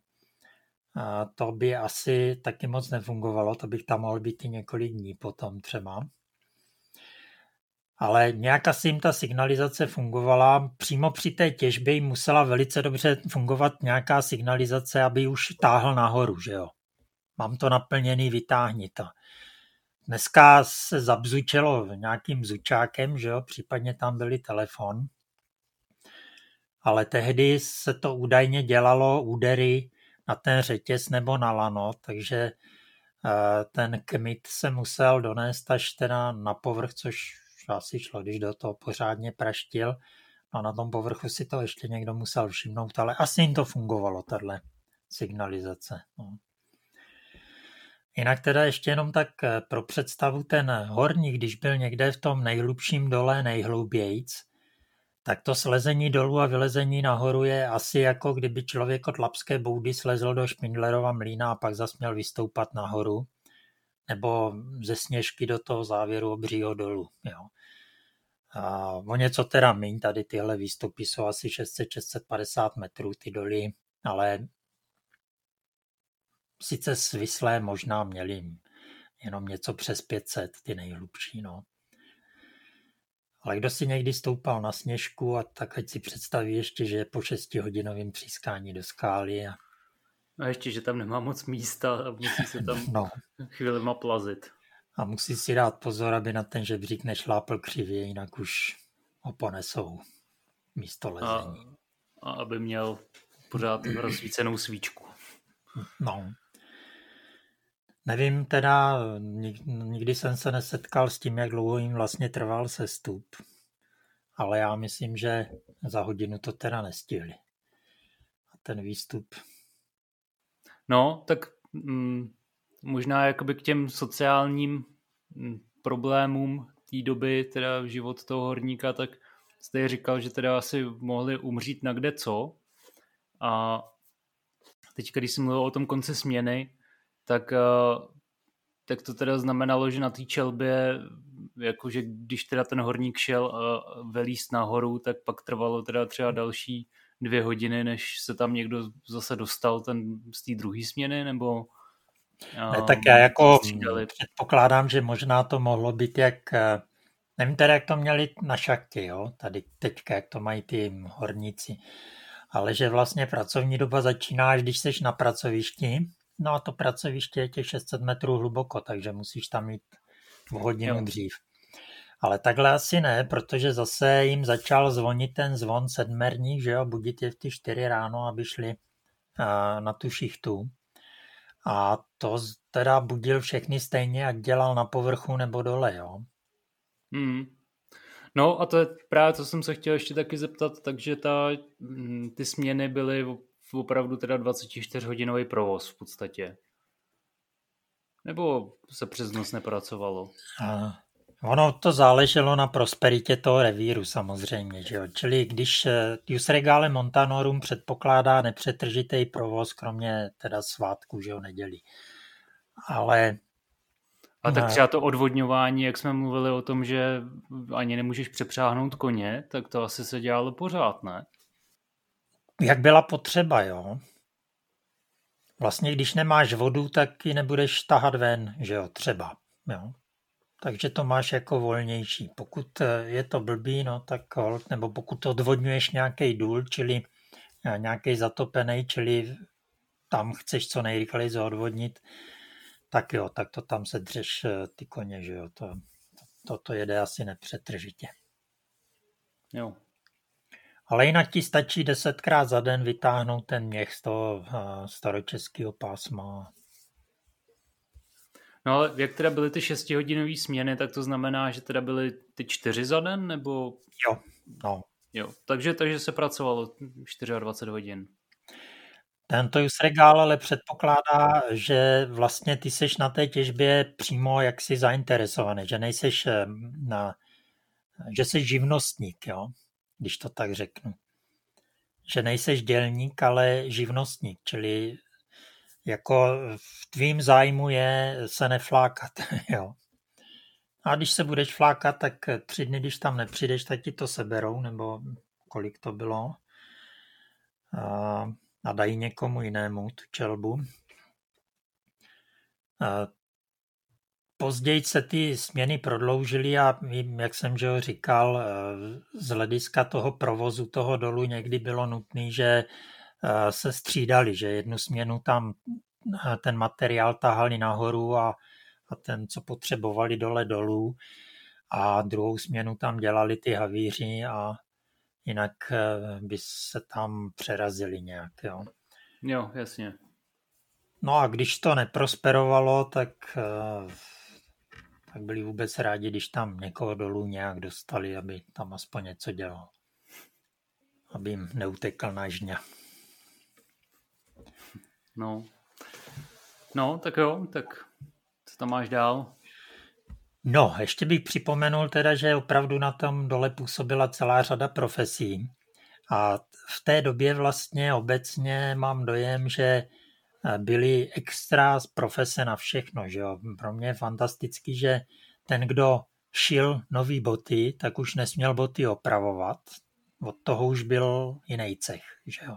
to by asi taky moc nefungovalo, to bych tam mohl být i několik dní potom třeba. Ale nějak asi jim ta signalizace fungovala. Přímo při té těžbě jim musela velice dobře fungovat nějaká signalizace, aby už táhl nahoru, že jo. Mám to naplněný, vytáhni to. Dneska se zabzučelo nějakým zučákem, že jo, případně tam byly telefon. Ale tehdy se to údajně dělalo údery na ten řetěz nebo na lano, takže eh, ten kmit se musel donést až teda na povrch, což asi šlo, když do toho pořádně praštil. No na tom povrchu si to ještě někdo musel všimnout, ale asi jim to fungovalo, tahle signalizace. No. Jinak teda ještě jenom tak eh, pro představu, ten horník, když byl někde v tom nejhlubším dole nejhloubějíc, tak to slezení dolů a vylezení nahoru je asi jako kdyby člověk od Lapské boudy slezl do Špindlerova mlína a pak zas měl vystoupat nahoru, nebo ze sněžky do toho závěru obřího dolu. Jo. A o něco teda míň, tady tyhle výstupy jsou asi 600-650 metrů ty doly, ale sice svislé možná měli jenom něco přes 500, ty nejhlubší. No. Ale kdo si někdy stoupal na sněžku a tak ať si představí ještě, že je po 6 hodinovém třískání do skály. A... a ještě, že tam nemá moc místa a musí se tam no. chvíli plazit. A musí si dát pozor, aby na ten žebřík nešlápl křivě, jinak už ho ponesou místo lezení. A, a aby měl pořád rozsvícenou svíčku. No. Nevím teda, nikdy jsem se nesetkal s tím, jak dlouho jim vlastně trval sestup, ale já myslím, že za hodinu to teda nestihli. A ten výstup. No, tak mm, možná jakoby k těm sociálním mm, problémům té doby, teda život toho horníka, tak jste říkal, že teda asi mohli umřít na kde co. A teď, když jsem mluvil o tom konci směny, tak, eh, tak to teda znamenalo, že na té čelbě, jakože když teda ten horník šel eh, velíst nahoru, tak pak trvalo teda třeba další dvě hodiny, než se tam někdo zase dostal ten z té druhé směny, nebo... Ne, tak já jako střídali. předpokládám, že možná to mohlo být jak, eh, nevím teda, jak to měli na šachtě, jo, tady teďka, jak to mají ty horníci, ale že vlastně pracovní doba začíná, až když jsi na pracovišti No a to pracoviště je těch 600 metrů hluboko, takže musíš tam mít o hodinu jo. dřív. Ale takhle asi ne, protože zase jim začal zvonit ten zvon sedmerník, že jo, budit je v ty čtyři ráno, aby šli na tu šichtu. A to teda budil všechny stejně, ať dělal na povrchu nebo dole, jo. Hmm. No a to je právě, co jsem se chtěl ještě taky zeptat, takže ta, mm, ty směny byly opravdu teda 24-hodinový provoz v podstatě. Nebo se přes noc nepracovalo? A ono to záleželo na prosperitě toho revíru samozřejmě. Že jo? Čili když eh, Jus Regale Montanorum předpokládá nepřetržitý provoz, kromě teda svátku, že jo, neděli. Ale a tak třeba to odvodňování, jak jsme mluvili o tom, že ani nemůžeš přepřáhnout koně, tak to asi se dělalo pořád, ne? Jak byla potřeba, jo. Vlastně, když nemáš vodu, tak ji nebudeš tahat ven, že jo, třeba, jo. Takže to máš jako volnější. Pokud eh, je to blbý, no tak hold, nebo pokud odvodňuješ nějaký důl, čili eh, nějaký zatopený, čili tam chceš co nejrychleji odvodnit, tak jo, tak to tam se dřeš eh, ty koně, že jo, to, to, to jede asi nepřetržitě. Jo, ale jinak ti stačí desetkrát za den vytáhnout ten měch z toho staročeského pásma. No ale jak teda byly ty šestihodinové směny, tak to znamená, že teda byly ty čtyři za den, nebo? Jo, no. Jo, takže, takže se pracovalo 24 hodin. Tento Regál ale předpokládá, že vlastně ty seš na té těžbě přímo jaksi zainteresovaný, že nejseš eh, na, že jsi živnostník, jo když to tak řeknu. že nejseš dělník, ale živnostník, čili jako v tvým zájmu je se neflákat. [laughs] Jo. A když se budeš flákat, tak tři dny, když tam nepřijdeš, tak ti to seberou, nebo kolik to bylo. A, a dají někomu jinému tu čelbu. A později se ty směny prodloužily a jak jsem že říkal, z hlediska toho provozu toho dolu někdy bylo nutné, že se střídali, že jednu směnu tam ten materiál tahali nahoru a, a ten, co potřebovali dole dolů a druhou směnu tam dělali ty havíři a jinak eh, by se tam přerazili nějak. Jo, jo jasně. No a když to neprosperovalo, tak, eh, tak byli vůbec rádi, když tam někoho dolů nějak dostali, aby tam aspoň něco dělal. Aby jim neutekl na žně. No. No, tak jo, tak co tam máš dál? No, ještě bych připomenul teda, že opravdu na tom dole působila celá řada profesí. A v té době vlastně obecně mám dojem, že byly extra z profese na všechno. Že jo? Pro mě je fantastický, že ten, kdo šil nový boty, tak už nesměl boty opravovat. Od toho už byl jiný cech. Že jo?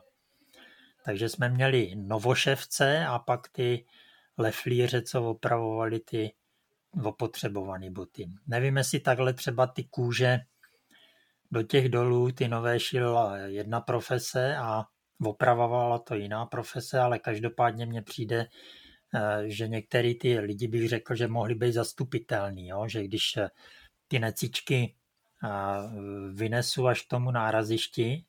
Takže jsme měli novoševce a pak ty leflíře, co opravovali ty opotřebované boty. Nevím, jestli takhle třeba ty kůže do těch dolů ty nové šila jedna profese a opravovala to jiná profese, ale každopádně mně přijde, eh, že některý ty lidi bych řekl, že mohli být zastupitelný, jo? že když eh, ty necičky eh, vynesu až k tomu nárazišti,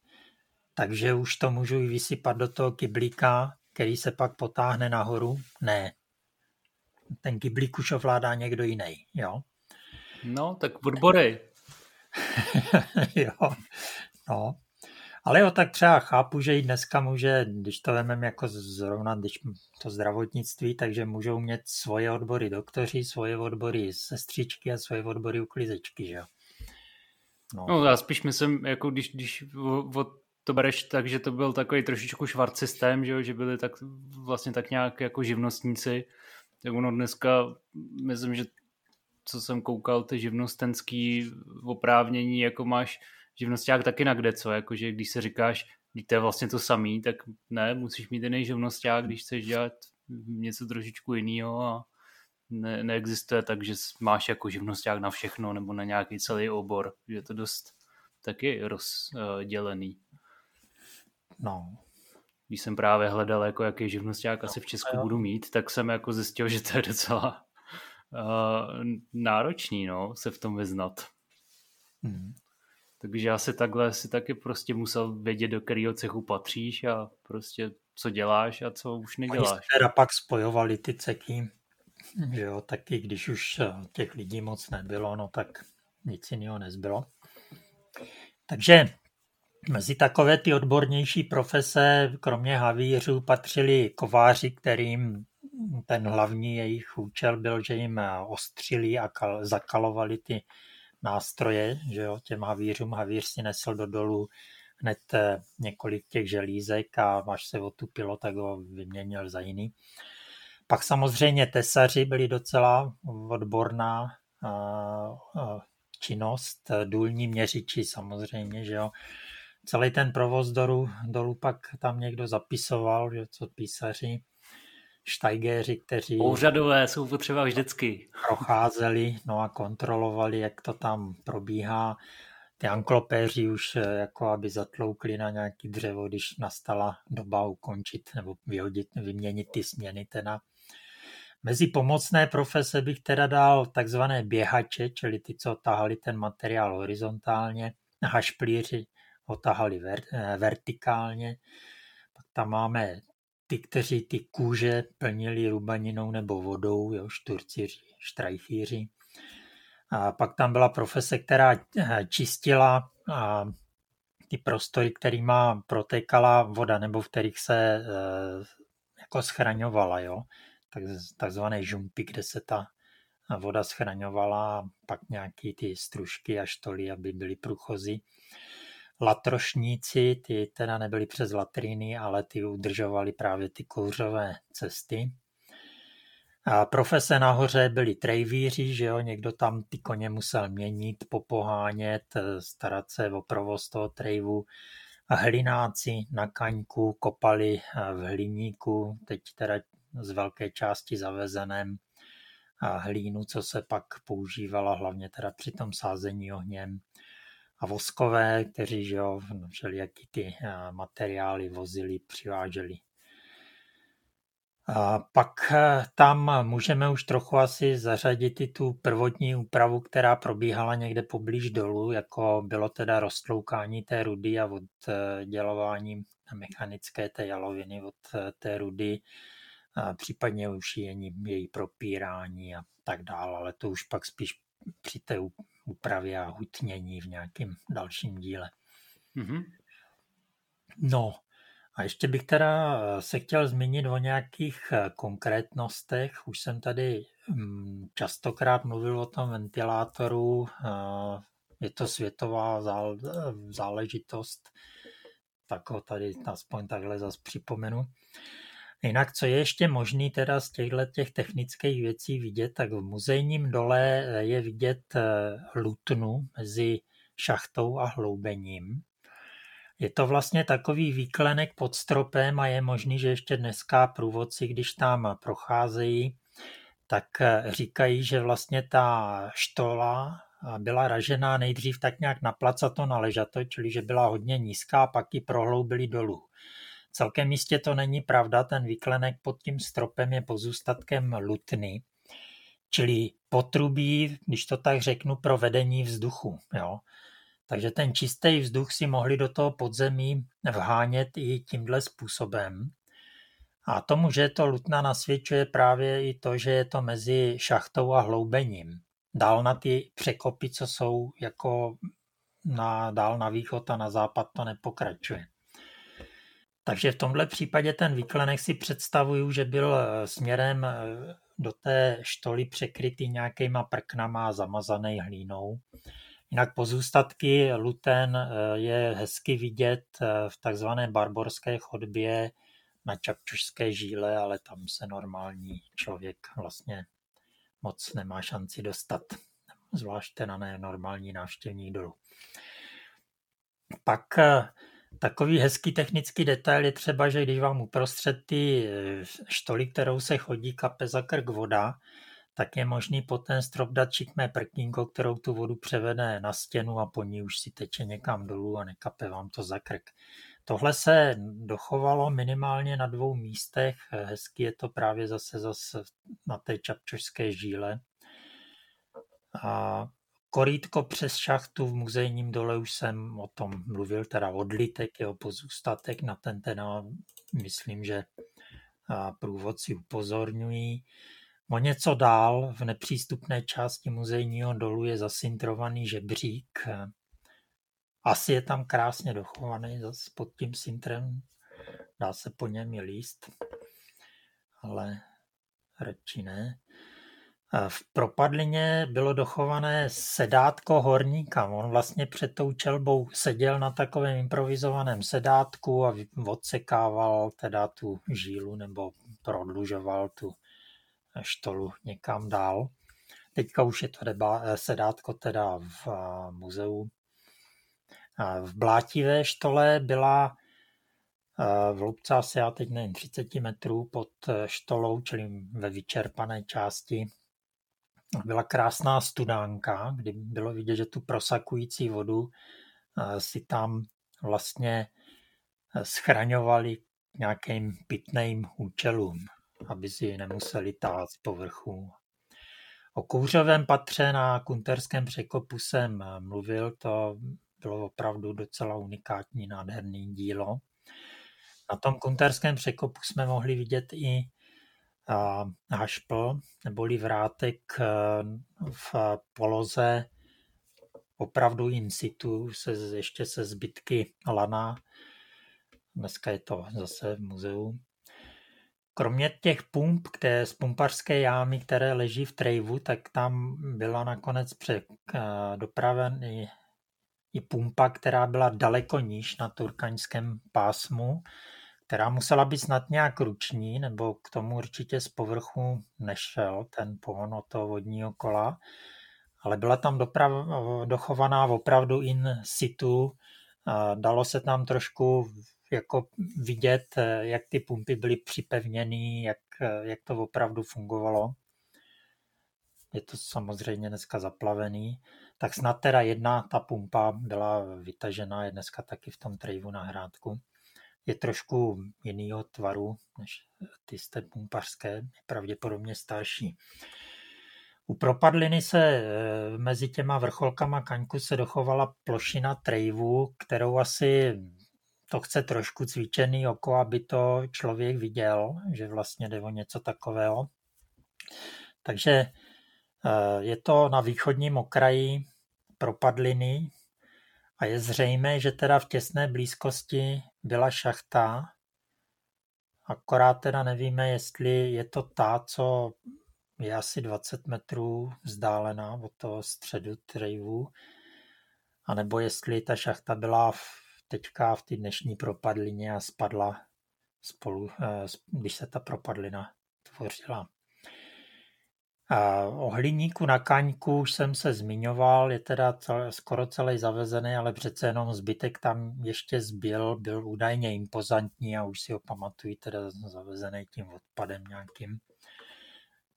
takže už to můžu i vysypat do toho kyblíka, který se pak potáhne nahoru. Ne, ten kyblík už ovládá někdo jiný, jo. No, tak odbory. [laughs] jo, no. Ale jo, tak třeba chápu, že i dneska může, když to vememe jako zrovna když to zdravotnictví, takže můžou mít svoje odbory doktoři, svoje odbory sestřičky a svoje odbory uklizečky, že jo. No. no já spíš myslím, jako když, když od to bereš tak, že to byl takový trošičku švart systém, že, jo? že byli tak vlastně tak nějak jako živnostníci, tak ono dneska, myslím, že co jsem koukal, ty živnostenský oprávnění, jako máš živnosták taky na kde co, jakože když se říkáš, to je vlastně to samý, tak ne, musíš mít jiný živnosták, když chceš dělat něco trošičku jiného a ne, neexistuje tak, že máš jako živnosták na všechno nebo na nějaký celý obor, že je to dost taky rozdělený. No, když jsem právě hledal, jako jaký živnosták asi v Česku budu mít, tak jsem jako zjistil, že to je docela uh, náročný, no, se v tom vyznat. Hmm. Takže já si takhle si taky prostě musel vědět, do kterého cechu patříš a prostě co děláš a co už neděláš. Oni teda pak spojovali ty ceky, že jo, taky když už eh, těch lidí moc nebylo, no tak nic jiného nezbylo. Takže Mezi takové ty odbornější profese, kromě havířů, patřili kováři, kterým ten hlavní jejich účel byl, že jim ostřili a kal, zakalovali ty nástroje, že jo, těm havířům. Havíř si nesl do dolu hned eh, několik těch želízek a až se otupilo, tak ho vyměnil za jiný. Pak samozřejmě tesaři byli docela odborná činnost, důlní měřiči samozřejmě, že jo, celý ten provoz dolů, dolů pak tam někdo zapisoval, že co písaři, štajgéři, kteří... Úřadové jsou potřeba vždycky. Procházeli, no a kontrolovali, jak to tam probíhá. Ty anklopéři už eh, jako aby zatloukli na nějaký dřevo, když nastala doba ukončit nebo vyhodit, vyměnit ty směny teda. Mezi pomocné profese bych teda dal takzvané běhače, čili ty, co tahali ten materiál horizontálně, hašplíři, ho tahali ver, eh, vertikálně. Pak tam máme ty, kteří ty kůže plnili rubaninou nebo vodou, jo, šturciři, štrajfíři. A pak tam byla profese, která eh, čistila a ty prostory, kterýma protékala voda nebo v kterých se e, jako schraňovala, jo. Tak, takzvané žumpy, kde se ta voda schraňovala a pak nějaký ty stružky a štoly, aby byly průchozy latrošníci, ty teda nebyly přes latriny, ale ty udržovali právě ty kouřové cesty. A profese nahoře byli trejvíři, že jo, někdo tam ty koně musel měnit, popohánět, starat se o provoz toho trejvu. A hlináci na kaňku kopali v hliníku, teď teda z velké části zavezeném hlínu, co se pak používala hlavně teda při tom sázení ohněm a voskové, kteří že jo, všelijaký ty materiály vozili, přiváželi. A pak e, tam můžeme už trochu asi zařadit i tu prvotní úpravu, která probíhala někde poblíž dolů, jako bylo teda roztloukání té rudy a oddělování mechanické té jaloviny od té rudy, a případně už její, její propírání a tak dále, ale to už pak spíš při té úpravě a hutnění v nějakém dalším díle. Mm-hmm. No a ještě bych teda eh, se chtěl zmínit o nějakých eh, konkrétnostech. Už jsem tady mm, častokrát mluvil o tom ventilátoru. Eh, je to světová záležitost, tak ho tady aspoň takhle zase připomenu. Jinak, co je ještě možný teda z těchto těch technických věcí vidět, tak v muzejním dole je vidět lutnu mezi šachtou a hloubením. Je to vlastně takový výklenek pod stropem a je možný, že ještě dneska průvodci, když tam procházejí, tak říkají, že vlastně ta štola byla ražená nejdřív tak nějak na placato na ležato, čili že byla hodně nízká, pak ji prohloubili dolů. Celkem jistě to není pravda, ten výklenek pod tím stropem je pozůstatkem lutny, čili potrubí, když to tak řeknu, pro vedení vzduchu. Jo. Takže ten čistý vzduch si mohli do toho podzemí vhánět i tímhle způsobem. A tomu, že to lutna, nasvědčuje právě i to, že je to mezi šachtou a hloubením. Dál na ty překopy, co jsou jako na, dál na východ a na západ, to nepokračuje. Takže v tomhle případě ten výklenek si představuju, že byl eh, směrem eh, do té štoly překrytý nějakýma prknama a zamazaný hlínou. Jinak pozůstatky luten eh, je hezky vidět v takzvané barborské chodbě na Čapčušské žíle, ale tam se normální člověk vlastně moc nemá šanci dostat, zvláště na nenormální návštěvní dolů. Pak Takový hezký technický detail je třeba, že když vám uprostřed ty eh, štoly, kterou se chodí, kape za krk voda, tak je možný po ten strop dát šikmé prkínko, kterou tu vodu převede na stěnu a po ní už si teče někam dolů a nekape vám to za krk. Tohle se dochovalo minimálně na dvou místech. Hezky je to právě zase, zase na té čapčošské žíle. A Korítko přes šachtu v muzejním dole už jsem o tom mluvil, teda odlitek, jeho pozůstatek, na ten teda myslím, že průvodci upozorňují. O něco dál v nepřístupné části muzejního dolu je zasintrovaný žebřík. Asi je tam krásně dochovaný zase pod tím sintrem. Dá se po něm i líst, ale radši ne. V propadlině bylo dochované sedátko horníka. On vlastně před tou čelbou seděl na takovém improvizovaném sedátku a odsekával teda tu žílu nebo prodlužoval tu štolu někam dál. Teďka už je to deba, sedátko teda v muzeu. V blátivé štole byla v hloubce asi, já teď nevím, 30 metrů pod štolou, čili ve vyčerpané části byla krásná studánka, kdy bylo vidět, že tu prosakující vodu eh, si tam vlastně eh, schraňovali nějakým pitným účelům, aby si nemuseli tát z povrchu. O kouřovém patře na Kunterském překopu jsem eh, mluvil, to bylo opravdu docela unikátní, nádherný dílo. Na tom Kunterském překopu jsme mohli vidět i hašpl neboli vrátek eh, v poloze opravdu in situ, se, ještě se zbytky lana. Dneska je to zase v muzeu. Kromě těch pump, které, z pumpařské jámy, které leží v Trejvu, tak tam byla nakonec pře, eh, dopraven i i pumpa, která byla daleko níž na turkaňském pásmu, která musela být snad nějak ruční, nebo k tomu určitě z povrchu nešel ten pohon od toho vodního kola, ale byla tam doprav, dochovaná opravdu in situ. Dalo se tam trošku jako vidět, jak ty pumpy byly připevněny, jak, jak to opravdu fungovalo. Je to samozřejmě dneska zaplavený. Tak snad teda jedna ta pumpa byla vytažená, je dneska taky v tom trejvu na hrádku je trošku jinýho tvaru než ty z té pumpařské, je pravděpodobně starší. U propadliny se eh, mezi těma vrcholkama kaňku se dochovala plošina trejvu, kterou asi to chce trošku cvičený oko, aby to člověk viděl, že vlastně jde o něco takového. Takže eh, je to na východním okraji propadliny, a je zřejmé, že teda v těsné blízkosti byla šachta, akorát teda nevíme, jestli je to ta, co je asi 20 metrů vzdálená od toho středu trejvu, anebo jestli ta šachta byla v, teďka v té dnešní propadlině a spadla spolu, eh, když se ta propadlina tvořila. O hliníku na kaňku už jsem se zmiňoval, je teda cel, skoro celý zavezený, ale přece jenom zbytek tam ještě zbyl, byl údajně impozantní a už si ho pamatují teda zavezený tím odpadem nějakým.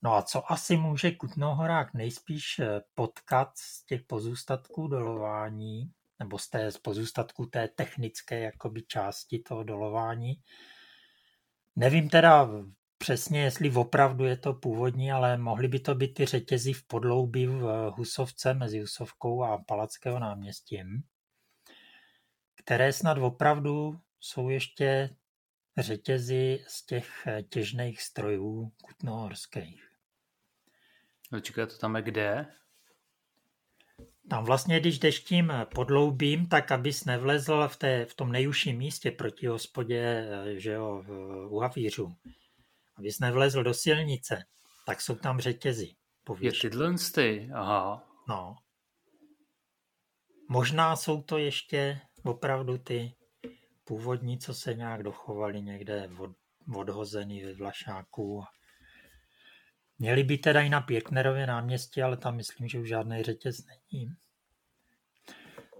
No a co asi může Kutnohorák nejspíš eh, potkat z těch pozůstatků dolování, nebo z té z pozůstatků té technické jakoby části toho dolování, Nevím teda přesně, jestli opravdu je to původní, ale mohly by to být ty řetězy v podloubí v Husovce mezi Husovkou a Palackého náměstím, které snad opravdu jsou ještě řetězy z těch těžných strojů kutnohorských. Počkej, to tam je kde? Tam vlastně, když jdeš tím podloubím, tak abys nevlezl v, té, v tom nejužším místě proti hospodě, že jo, u Havířů, abys nevlezl do silnice, tak jsou tam řetězy. Je tyhle ty, aha. No. Možná jsou to ještě opravdu ty původní, co se nějak dochovali někde od, odhozený ve Vlašáku. Měli by teda i na Pirknerově náměstí, ale tam myslím, že už žádný řetěz není.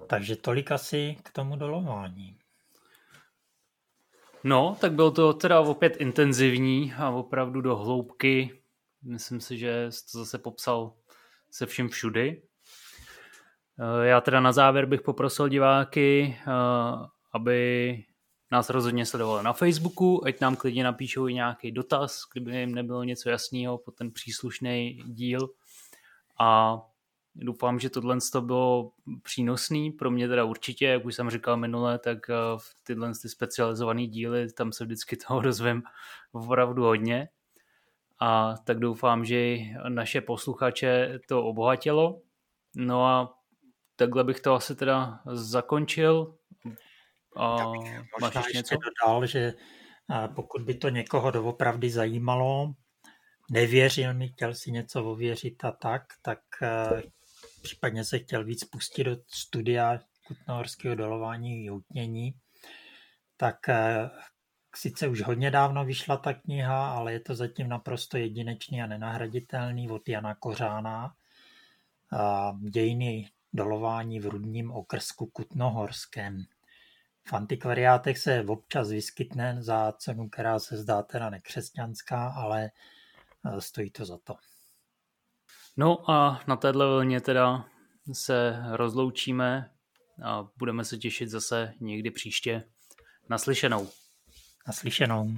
Takže tolik asi k tomu dolování. No, tak bylo to teda opět intenzivní a opravdu do hloubky. Myslím si, že jsi to zase popsal se vším všudy. Eh, já teda na závěr bych poprosil diváky, eh, aby nás rozhodně sledovali na Facebooku, ať nám klidně napíšou i nějaký dotaz, kdyby jim nebylo něco jasného po ten příslušný díl. A Doufám, že tohle to bylo přínosný, pro mě teda určitě, jak už jsem říkal minule, tak eh, v tyhle ty specializované díly, tam se vždycky toho [laughs] dozvím opravdu hodně. A tak doufám, že naše posluchače to obohatilo. No a takhle bych to asi teda zakončil. A máš ještě něco? dodal, že eh, pokud by to někoho doopravdy zajímalo, nevěřil mi, chtěl si něco ověřit a tak, tak eh, případně se chtěl víc pustit do studia kutnohorského dolování joutnění, tak eh, sice už hodně dávno vyšla ta kniha, ale je to zatím naprosto jedinečný a nenahraditelný od Jana Kořána. Dějiny dolování v rudním okrsku Kutnohorském. V antikvariátech se občas vyskytne za cenu, která se zdá teda nekřesťanská, ale eh, stojí to za to. No a na téhle vlně teda se rozloučíme a budeme se těšit zase někdy příště. Naslyšenou. Naslyšenou.